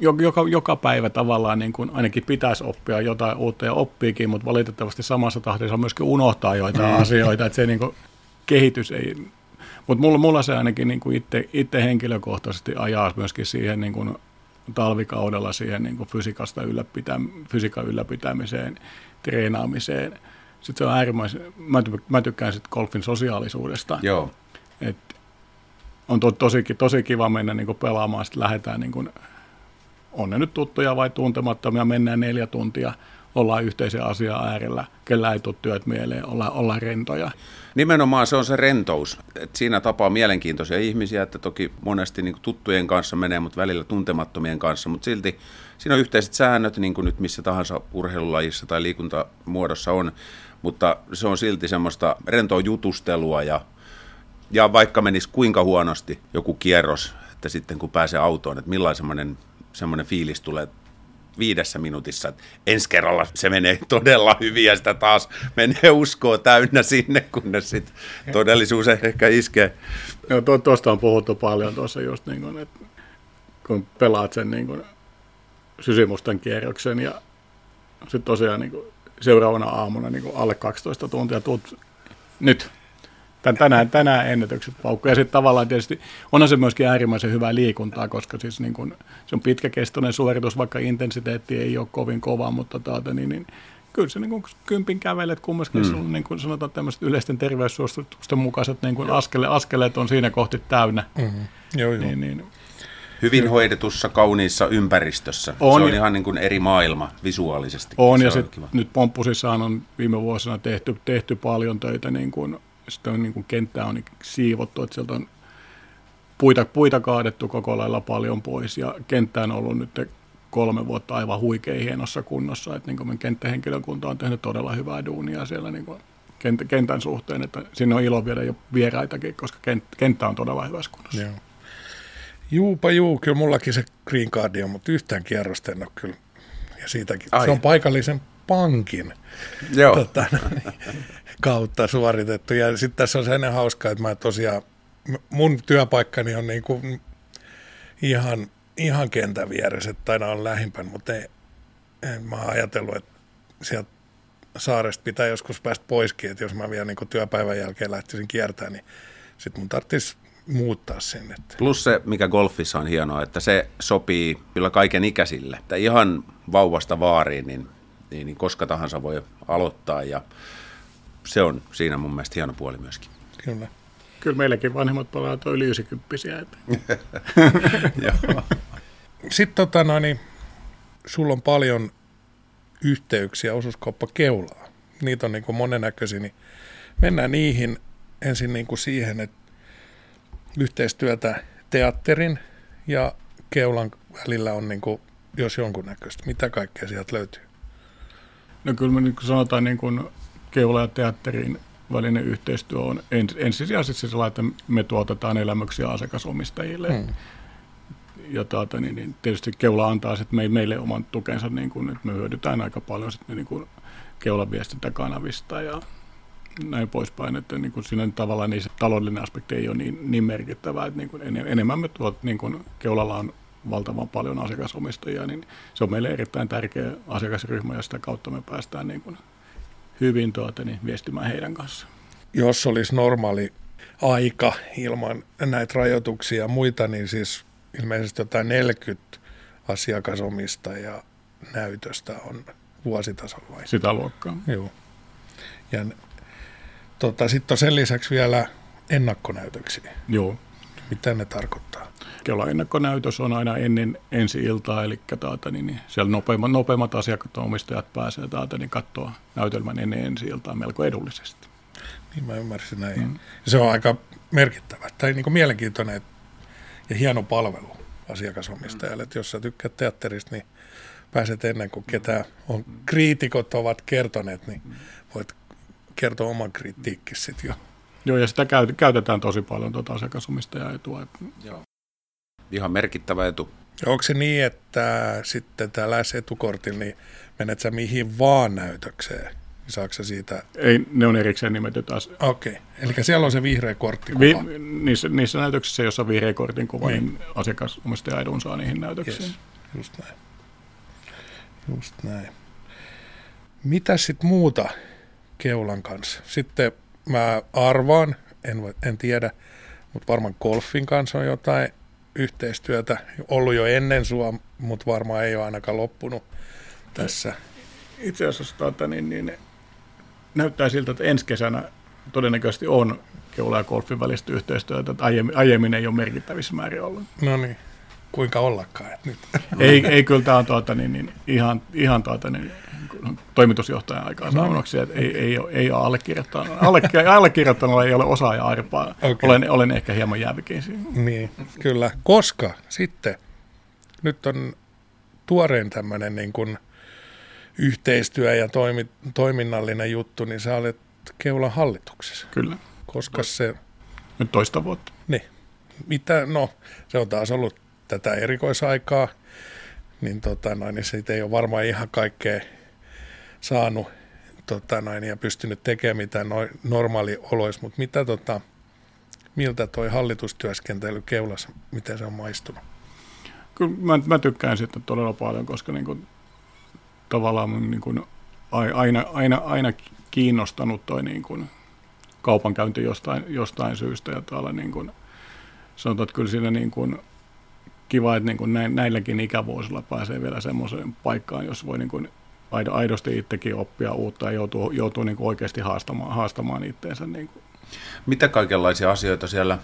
jo- joka, joka päivä tavallaan niin kuin ainakin pitäisi oppia jotain uutta ja oppiikin, mutta valitettavasti samassa tahdissa myöskin unohtaa joitain Mm. asioita, että se niin kuin, kehitys ei... Mutta mulla, mulla se ainakin niin kuin itse, itse henkilökohtaisesti ajaa myöskin siihen niin kuin talvikaudella siihen niin kuin fysiikasta ylläpitä, fysiikan ylläpitämiseen, treenaamiseen. Sitten se on äärimmäisen, mä, ty- mä tykkään sitten golfin sosiaalisuudesta. Joo. Et on to, tosi, tosi kiva mennä niin kuin pelaamaan, sitten lähdetään, niin kuin, on ne nyt tuttuja vai tuntemattomia, mennään neljä tuntia, ollaan yhteisen asian äärellä, kellä ei tule työt mieleen, ollaan, ollaan rentoja. Nimenomaan se on se rentous. Et siinä tapaa mielenkiintoisia ihmisiä, että toki monesti niin tuttujen kanssa menee, mutta välillä tuntemattomien kanssa, mutta silti siinä on yhteiset säännöt, niin kuin nyt missä tahansa urheilulajissa tai liikuntamuodossa on, mutta se on silti semmoista rentoa jutustelua ja, ja vaikka menisi kuinka huonosti joku kierros, että sitten kun pääsee autoon, että millainen semmoinen, fiilis tulee viidessä minuutissa, ensi kerralla se menee todella hyvin ja sitä taas menee uskoa täynnä sinne, kunnes sitten todellisuus ehkä iskee. Joo, to, tuosta on puhuttu paljon tuossa just niin kuin, että kun pelaat sen niin kuin sysimustan kierroksen ja sitten tosiaan niin kuin seuraavana aamuna niin kuin alle 12 tuntia tuut nyt. Tän, tänään, tänään ennätykset paukkuja. Ja sitten tavallaan tietysti onhan se myöskin äärimmäisen hyvää liikuntaa, koska siis niin kun, se on pitkäkestoinen suoritus, vaikka intensiteetti ei ole kovin kova, mutta taata, niin, niin kyllä se niin kuin kympin kävelet kumminkin, Mm. mm. niin kuin sanotaan tämmöiset yleisten terveyssuositusten mukaiset niin kuin askele, askeleet on siinä kohti täynnä. Mm-hmm. Joo, joo. Niin, niin. Hyvin hoidetussa, kauniissa ympäristössä. On se on ihan niin kuin eri maailma visuaalisesti. On, se ja on sit nyt Pomppusissaan on viime vuosina tehty, tehty paljon töitä, niin kuin, sitten on niin kuin kenttää on niin siivottu, että sieltä on puita, puita kaadettu koko lailla paljon pois, ja kenttä on ollut nyt kolme vuotta aivan huikein hienossa kunnossa, että niin kuin kenttähenkilökunta on tehnyt todella hyvää duunia siellä niin kuin kent- kentän suhteen, että sinne on ilo viedä jo vieraitakin, koska kent- kenttä on todella hyvässä kunnossa. Joo. Juupa juu, kyllä mullakin se green card on, mutta yhtään kierrosta en ole kyllä. Ja siitäkin. Ai. Se on paikallisen pankin Joo. Tota, kautta suoritettu. Ja sitten tässä on se ennen hauskaa, että mä tosiaan, mun työpaikkani on niin kuin ihan, ihan kentän vieressä, että aina on lähimpän, mutta ei, en mä oon ajatellut, että sieltä saaresta pitää joskus päästä poiskin, että jos mä vielä niin työpäivän jälkeen lähtisin kiertämään, niin sitten mun tarvitsisi muuttaa sinne. Plus se, mikä golfissa on hienoa, että se sopii kyllä kaiken ikäisille. Että ihan vauvasta vaariin, niin, niin, niin koska tahansa voi aloittaa ja se on siinä mun mielestä hieno puoli myöskin. Kyllä. Kyllä meilläkin vanhemmat palaat on yli 90 Sitten tota, no, niin, sulla on paljon yhteyksiä osuuskauppa Keulaa. Niitä on niin kuin monennäköisiä, niin mennään niihin ensin niin kuin siihen, että yhteistyötä teatterin ja Keulan välillä on niin kuin, jos jonkunnäköistä. Mitä kaikkea sieltä löytyy? No kyllä me niin kuin sanotaan niin kuin Keula ja teatterin välinen yhteistyö on ens, ensisijaisesti sellainen, että me tuotetaan elämyksiä asiakasomistajille. Hmm. Ja tuota, niin, niin, tietysti Keula antaa sit meille oman tukensa, niin kun, että me hyödytään aika paljon sit, niin kun Keulan viestintäkanavista ja näin poispäin, että niin kuin siinä tavallaan niin se taloudellinen aspekti ei ole niin, niin merkittävä, että niin kuin enemmän me tuot, niin kuin Keulalla on valtavan paljon asiakasomistajia, niin se on meille erittäin tärkeä asiakasryhmä ja sitä kautta me päästään niin kuin hyvin tuota, niin viestimään heidän kanssaan. Jos olisi normaali aika ilman näitä rajoituksia ja muita, niin siis ilmeisesti jotain 40 asiakasomistajaa näytöstä on vuositasolla. Vai? Sitä luokkaa. Joo. Ja tota, sitten on sen lisäksi vielä ennakkonäytöksiä. Joo. Mitä ne tarkoittaa? Kela ennakkonäytös on aina ennen ensi iltaa, eli taata, niin, niin siellä nopeimmat, nopeimmat asiakkaat omistajat pääsee taata, niin katsoa näytelmän ennen ensi iltaa melko edullisesti. Niin mä ymmärsin näin. Mm. Se on aika merkittävä tai niin kuin mielenkiintoinen ja hieno palvelu asiakasomistajalle. Mm. Että jos sä tykkäät teatterista, niin pääset ennen kuin ketä on, kriitikot ovat kertoneet, niin voit kertoa oman kritiikkisi sitten jo. Joo, ja sitä käytetään tosi paljon tuota asiakasomistajaetua. Joo. Ihan merkittävä etu. Onko se niin, että sitten täällä etukortilla, niin menet sä mihin vaan näytökseen? Niin saako siitä... Ei, ne on erikseen nimetty taas. Okei, okay. eli siellä on se vihreä korttikuva. Vi, niissä, niissä näytöksissä, joissa on vihreä kortin kuva, niin, niin asiakasomistaja edun saa niihin näytöksiin. Yes. Just näin. Just näin. Mitä sitten muuta keulan kanssa? Sitten mä arvaan, en, en tiedä, mutta varmaan golfin kanssa on jotain yhteistyötä ollut jo ennen sua, mutta varmaan ei ole ainakaan loppunut tässä. Itse asiassa tuota, niin, niin, näyttää siltä, että ensi kesänä todennäköisesti on keula ja golfin välistä yhteistyötä, että aiemmin, aiemmin ei ole merkittävissä määrin ollut. No niin, kuinka ollakaan. Nyt. Ei, ei kyllä tämä on tuota, niin, niin, ihan, ihan tuota, niin, toimitusjohtajan aikaa saunnoksi, että ei, ei, ei ole allekirjoittanut. Allekirjoittanulla ei ole osaaja arpaa. Okay. Olen, olen ehkä hieman jäävikin siinä. Niin, kyllä. Koska sitten, nyt on tuoreen tämmöinen niin kuin yhteistyö ja toimi, toiminnallinen juttu, niin sä olet Keulan hallituksessa. Kyllä. Koska se... Nyt toista vuotta. Niin. Mitä, no, se on taas ollut tätä erikoisaikaa, niin, tota, noin, niin siitä ei ole varmaan ihan kaikkea saanut tota, noin, ja pystynyt tekemään mitään noin normaalioloissa, mutta mitä, tota, miltä toi hallitustyöskentely keulassa, miten se on maistunut? Kyllä mä, mä tykkään sitä todella paljon, koska niin kuin, tavallaan mun, niin kuin, aina, aina, aina kiinnostanut toi niin kuin, kaupankäynti jostain, jostain syystä ja täällä niin kuin, sanotaan, että kyllä siinä niin kuin, kiva, että niin kuin näilläkin ikävuosilla pääsee vielä semmoiseen paikkaan, jos voi niin kuin aidosti itsekin oppia uutta ja joutuu, joutuu niin kuin oikeasti haastamaan, haastamaan itteensä. Niin kuin. Mitä kaikenlaisia asioita siellä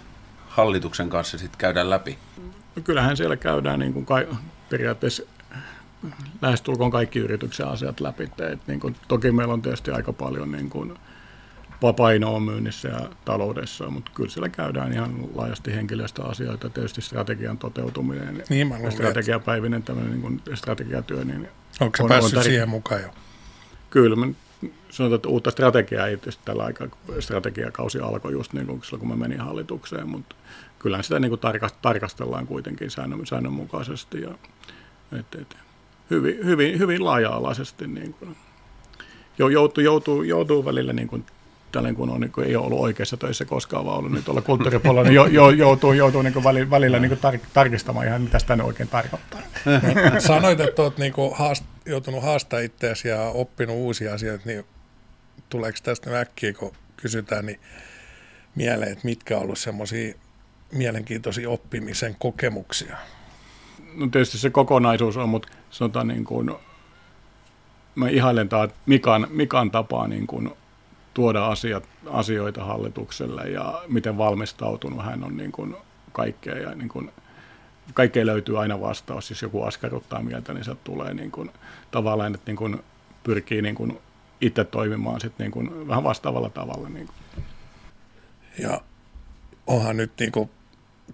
hallituksen kanssa sitten käydään läpi? No kyllähän siellä käydään niin kuin ka- periaatteessa lähestulkoon kaikki yrityksen asiat läpi. Et niin kuin, toki meillä on tietysti aika paljon niin kuin, painoa myynnissä ja taloudessa, mutta kyllä siellä käydään ihan laajasti henkilöstöasioita, tietysti strategian toteutuminen niin, ja strategiapäivinen tämmöinen niin kuin strategiatyö. Niin Onko se on, päässyt on tär... siihen mukaan jo? Kyllä, mä sanotaan, että uutta strategiaa ei tietysti tällä aikaa, kun strategiakausi alkoi just niin kuin silloin, kun mä menin hallitukseen, mutta kyllä sitä niin kuin tarkastellaan kuitenkin säännön, säännönmukaisesti ja et, et, hyvin, hyvin, hyvin laaja-alaisesti niin kuin, joutuu, joutuu, joutuu välillä niin kuin tällainen kun on, niin kuin, ei ole ollut oikeassa töissä koskaan, vaan ollut nyt tuolla kulttuuripuolella, niin jo, jo, joutuu, joutuu niin välillä, välillä niin tar, tarkistamaan ihan, mitä sitä oikein tarkoittaa. Sanoit, että olet niin haast, joutunut haastaa itseäsi ja oppinut uusia asioita, niin tuleeko tästä äkkiä, kun kysytään, niin mieleen, että mitkä on ollut semmoisia mielenkiintoisia oppimisen kokemuksia? No tietysti se kokonaisuus on, mutta sanotaan niin kuin, mä ihailen taas Mikan, Mikan tapaa niin kuin tuoda asiat, asioita hallitukselle ja miten valmistautunut hän on niin kuin kaikkea ja niin kuin, kaikkeen löytyy aina vastaus, jos joku askarruttaa mieltä, niin se tulee niin kuin, tavallaan, että niin kuin, pyrkii niin kuin, itse toimimaan sit niin kuin, vähän vastaavalla tavalla. Niin kuin. Ja onhan nyt niin kuin,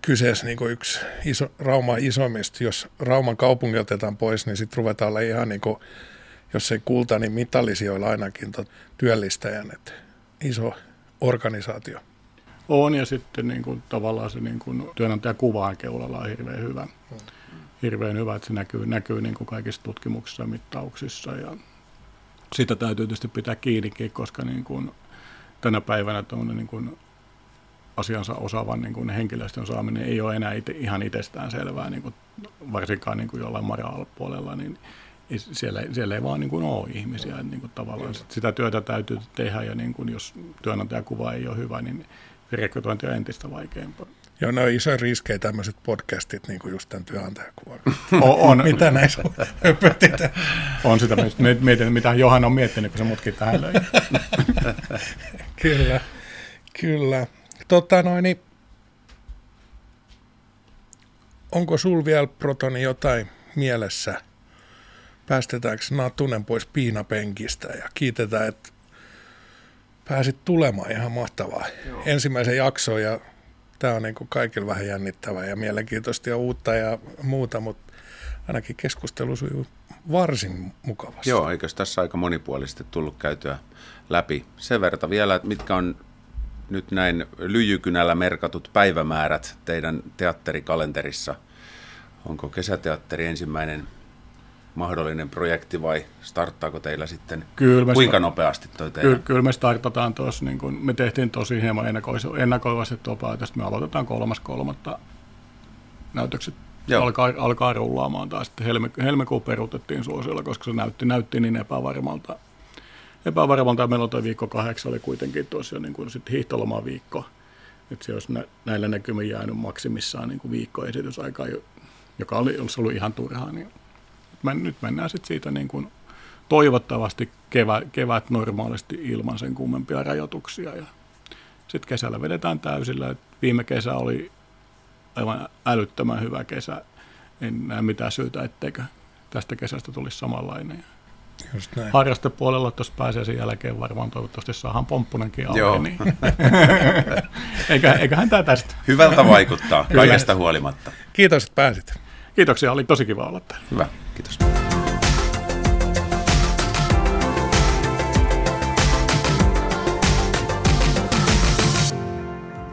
kyseessä niin kuin yksi iso, Rauman isommista. Jos Rauman kaupunki otetaan pois, niin sitten ruvetaan olla ihan niin kuin, jos ei kulta, niin mitallisijoilla ainakin työllistäjän. Että iso organisaatio. On ja sitten niin kuin, tavallaan se niin kuin, työnantajakuvaan keulalla on hirveän hyvä. Hirveän hyvä, että se näkyy, näkyy niin kuin kaikissa tutkimuksissa ja mittauksissa. Ja sitä täytyy tietysti pitää kiinnikin, koska niin kuin, tänä päivänä niin kuin, asiansa osaavan niin kuin, henkilöstön saaminen ei ole enää ite, ihan itsestään selvää, niin kuin, varsinkaan niin kuin jollain mara-puolella, niin siellä, siellä ei vaan niin kuin ole ihmisiä. Niin kuin tavallaan sitä työtä täytyy tehdä ja niin kuin, jos työnantajakuva ei ole hyvä, niin rekrytointi on entistä vaikeampaa. Joo, ne on iso riskejä tämmöiset podcastit, niin kuin just tämän työnantajakuvan. On, on. Mitä näissä on? on sitä mietin, mitä Johan on miettinyt, kun se mutkin tähän löi. kyllä, kyllä. Tota noin, niin onko sul vielä, Protoni, jotain mielessä? Päästetäänkö Natunen pois piinapenkistä ja kiitetään, että pääsit tulemaan. Ihan mahtavaa. Joo. Ensimmäisen jakson ja tämä on niin kuin kaikilla vähän jännittävää ja mielenkiintoista ja uutta ja muuta, mutta ainakin keskustelu sujuu varsin mukavasti. Joo, eikö tässä aika monipuolisesti tullut käytyä läpi. Sen verta vielä, että mitkä on nyt näin lyijykynällä merkatut päivämäärät teidän teatterikalenterissa? Onko kesäteatteri ensimmäinen mahdollinen projekti vai starttaako teillä sitten kyllä me kuinka nopeasti toi teidän? Kyllä, kyllä me startataan tuossa, niin kun me tehtiin tosi hieman ennakoivasti tuo päätös, me aloitetaan kolmas kolmatta näytökset alkaa, alkaa rullaamaan taas. Sitten helmi, helmikuun peruutettiin suosiolla, koska se näytti, näytti niin epävarmalta. Epävarmalta meillä on tuo viikko kahdeksan oli kuitenkin tuossa jo niin kuin sit hiihtoloma viikko. Että se olisi nä, näillä näkymin jäänyt maksimissaan niin kuin viikko esitysaikaa, joka oli, olisi ollut ihan turhaa. Niin men, nyt mennään sitten siitä niin kuin toivottavasti kevät, kevät normaalisti ilman sen kummempia rajoituksia. Ja sitten kesällä vedetään täysillä. Et viime kesä oli aivan älyttömän hyvä kesä. En näe mitään syytä, etteikö tästä kesästä tulisi samanlainen. Just näin. Harrastepuolella tuossa pääsee sen jälkeen varmaan toivottavasti saadaan pomppunenkin auki. Joo. Niin. Eikä, eiköhän tämä tästä. Hyvältä vaikuttaa, kaikesta huolimatta. Kiitos, että pääsit. Kiitoksia, oli tosi kiva olla täällä. Hyvä, kiitos.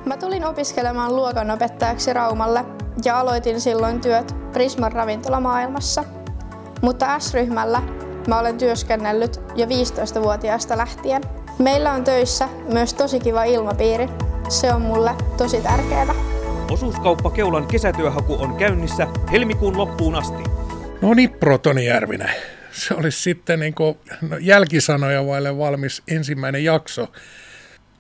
Mä tulin opiskelemaan luokanopettajaksi Raumalle ja aloitin silloin työt Prisman ravintolamaailmassa. Mutta S-ryhmällä mä olen työskennellyt jo 15-vuotiaasta lähtien. Meillä on töissä myös tosi kiva ilmapiiri. Se on mulle tosi tärkeää. Osuuskauppa Keulan kesätyöhaku on käynnissä helmikuun loppuun asti. No niin, Protoni Järvinen. Se olisi sitten niin kuin, no, jälkisanoja vaille valmis ensimmäinen jakso.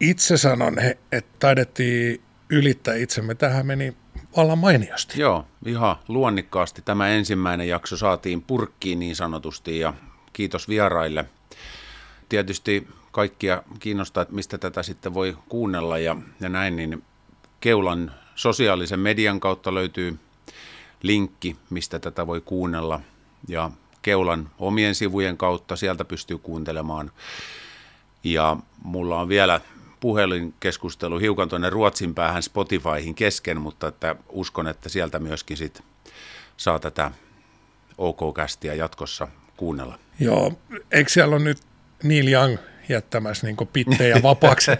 Itse sanon, että taidettiin ylittää itsemme. Tähän meni vallan mainiosti. Joo, ihan luonnikkaasti. Tämä ensimmäinen jakso saatiin purkkiin niin sanotusti ja kiitos vieraille. Tietysti kaikkia kiinnostaa, että mistä tätä sitten voi kuunnella ja, ja näin, niin Keulan sosiaalisen median kautta löytyy linkki, mistä tätä voi kuunnella. Ja Keulan omien sivujen kautta sieltä pystyy kuuntelemaan. Ja mulla on vielä puhelinkeskustelu hiukan tuonne Ruotsin päähän Spotifyhin kesken, mutta että uskon, että sieltä myöskin sit saa tätä OK-kästiä jatkossa kuunnella. Joo, eikö siellä ole nyt Neil Young jättämässä niin pittejä vapaaksi.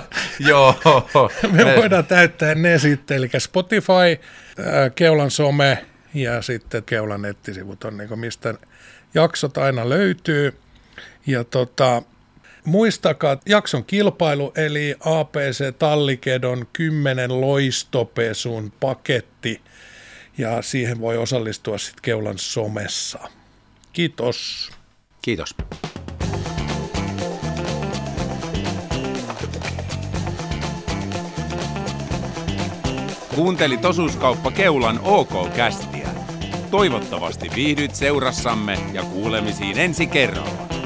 Joo. me, voidaan täyttää ne sitten, eli Spotify, Keulan some ja sitten Keulan nettisivut on niin mistä jaksot aina löytyy. Ja tota, muistakaa jakson kilpailu, eli APC Tallikedon 10 loistopesun paketti, ja siihen voi osallistua sitten Keulan somessa. Kiitos. Kiitos. Kuuntelit osuuskauppa Keulan OK-kästiä. Toivottavasti viihdyt seurassamme ja kuulemisiin ensi kerralla.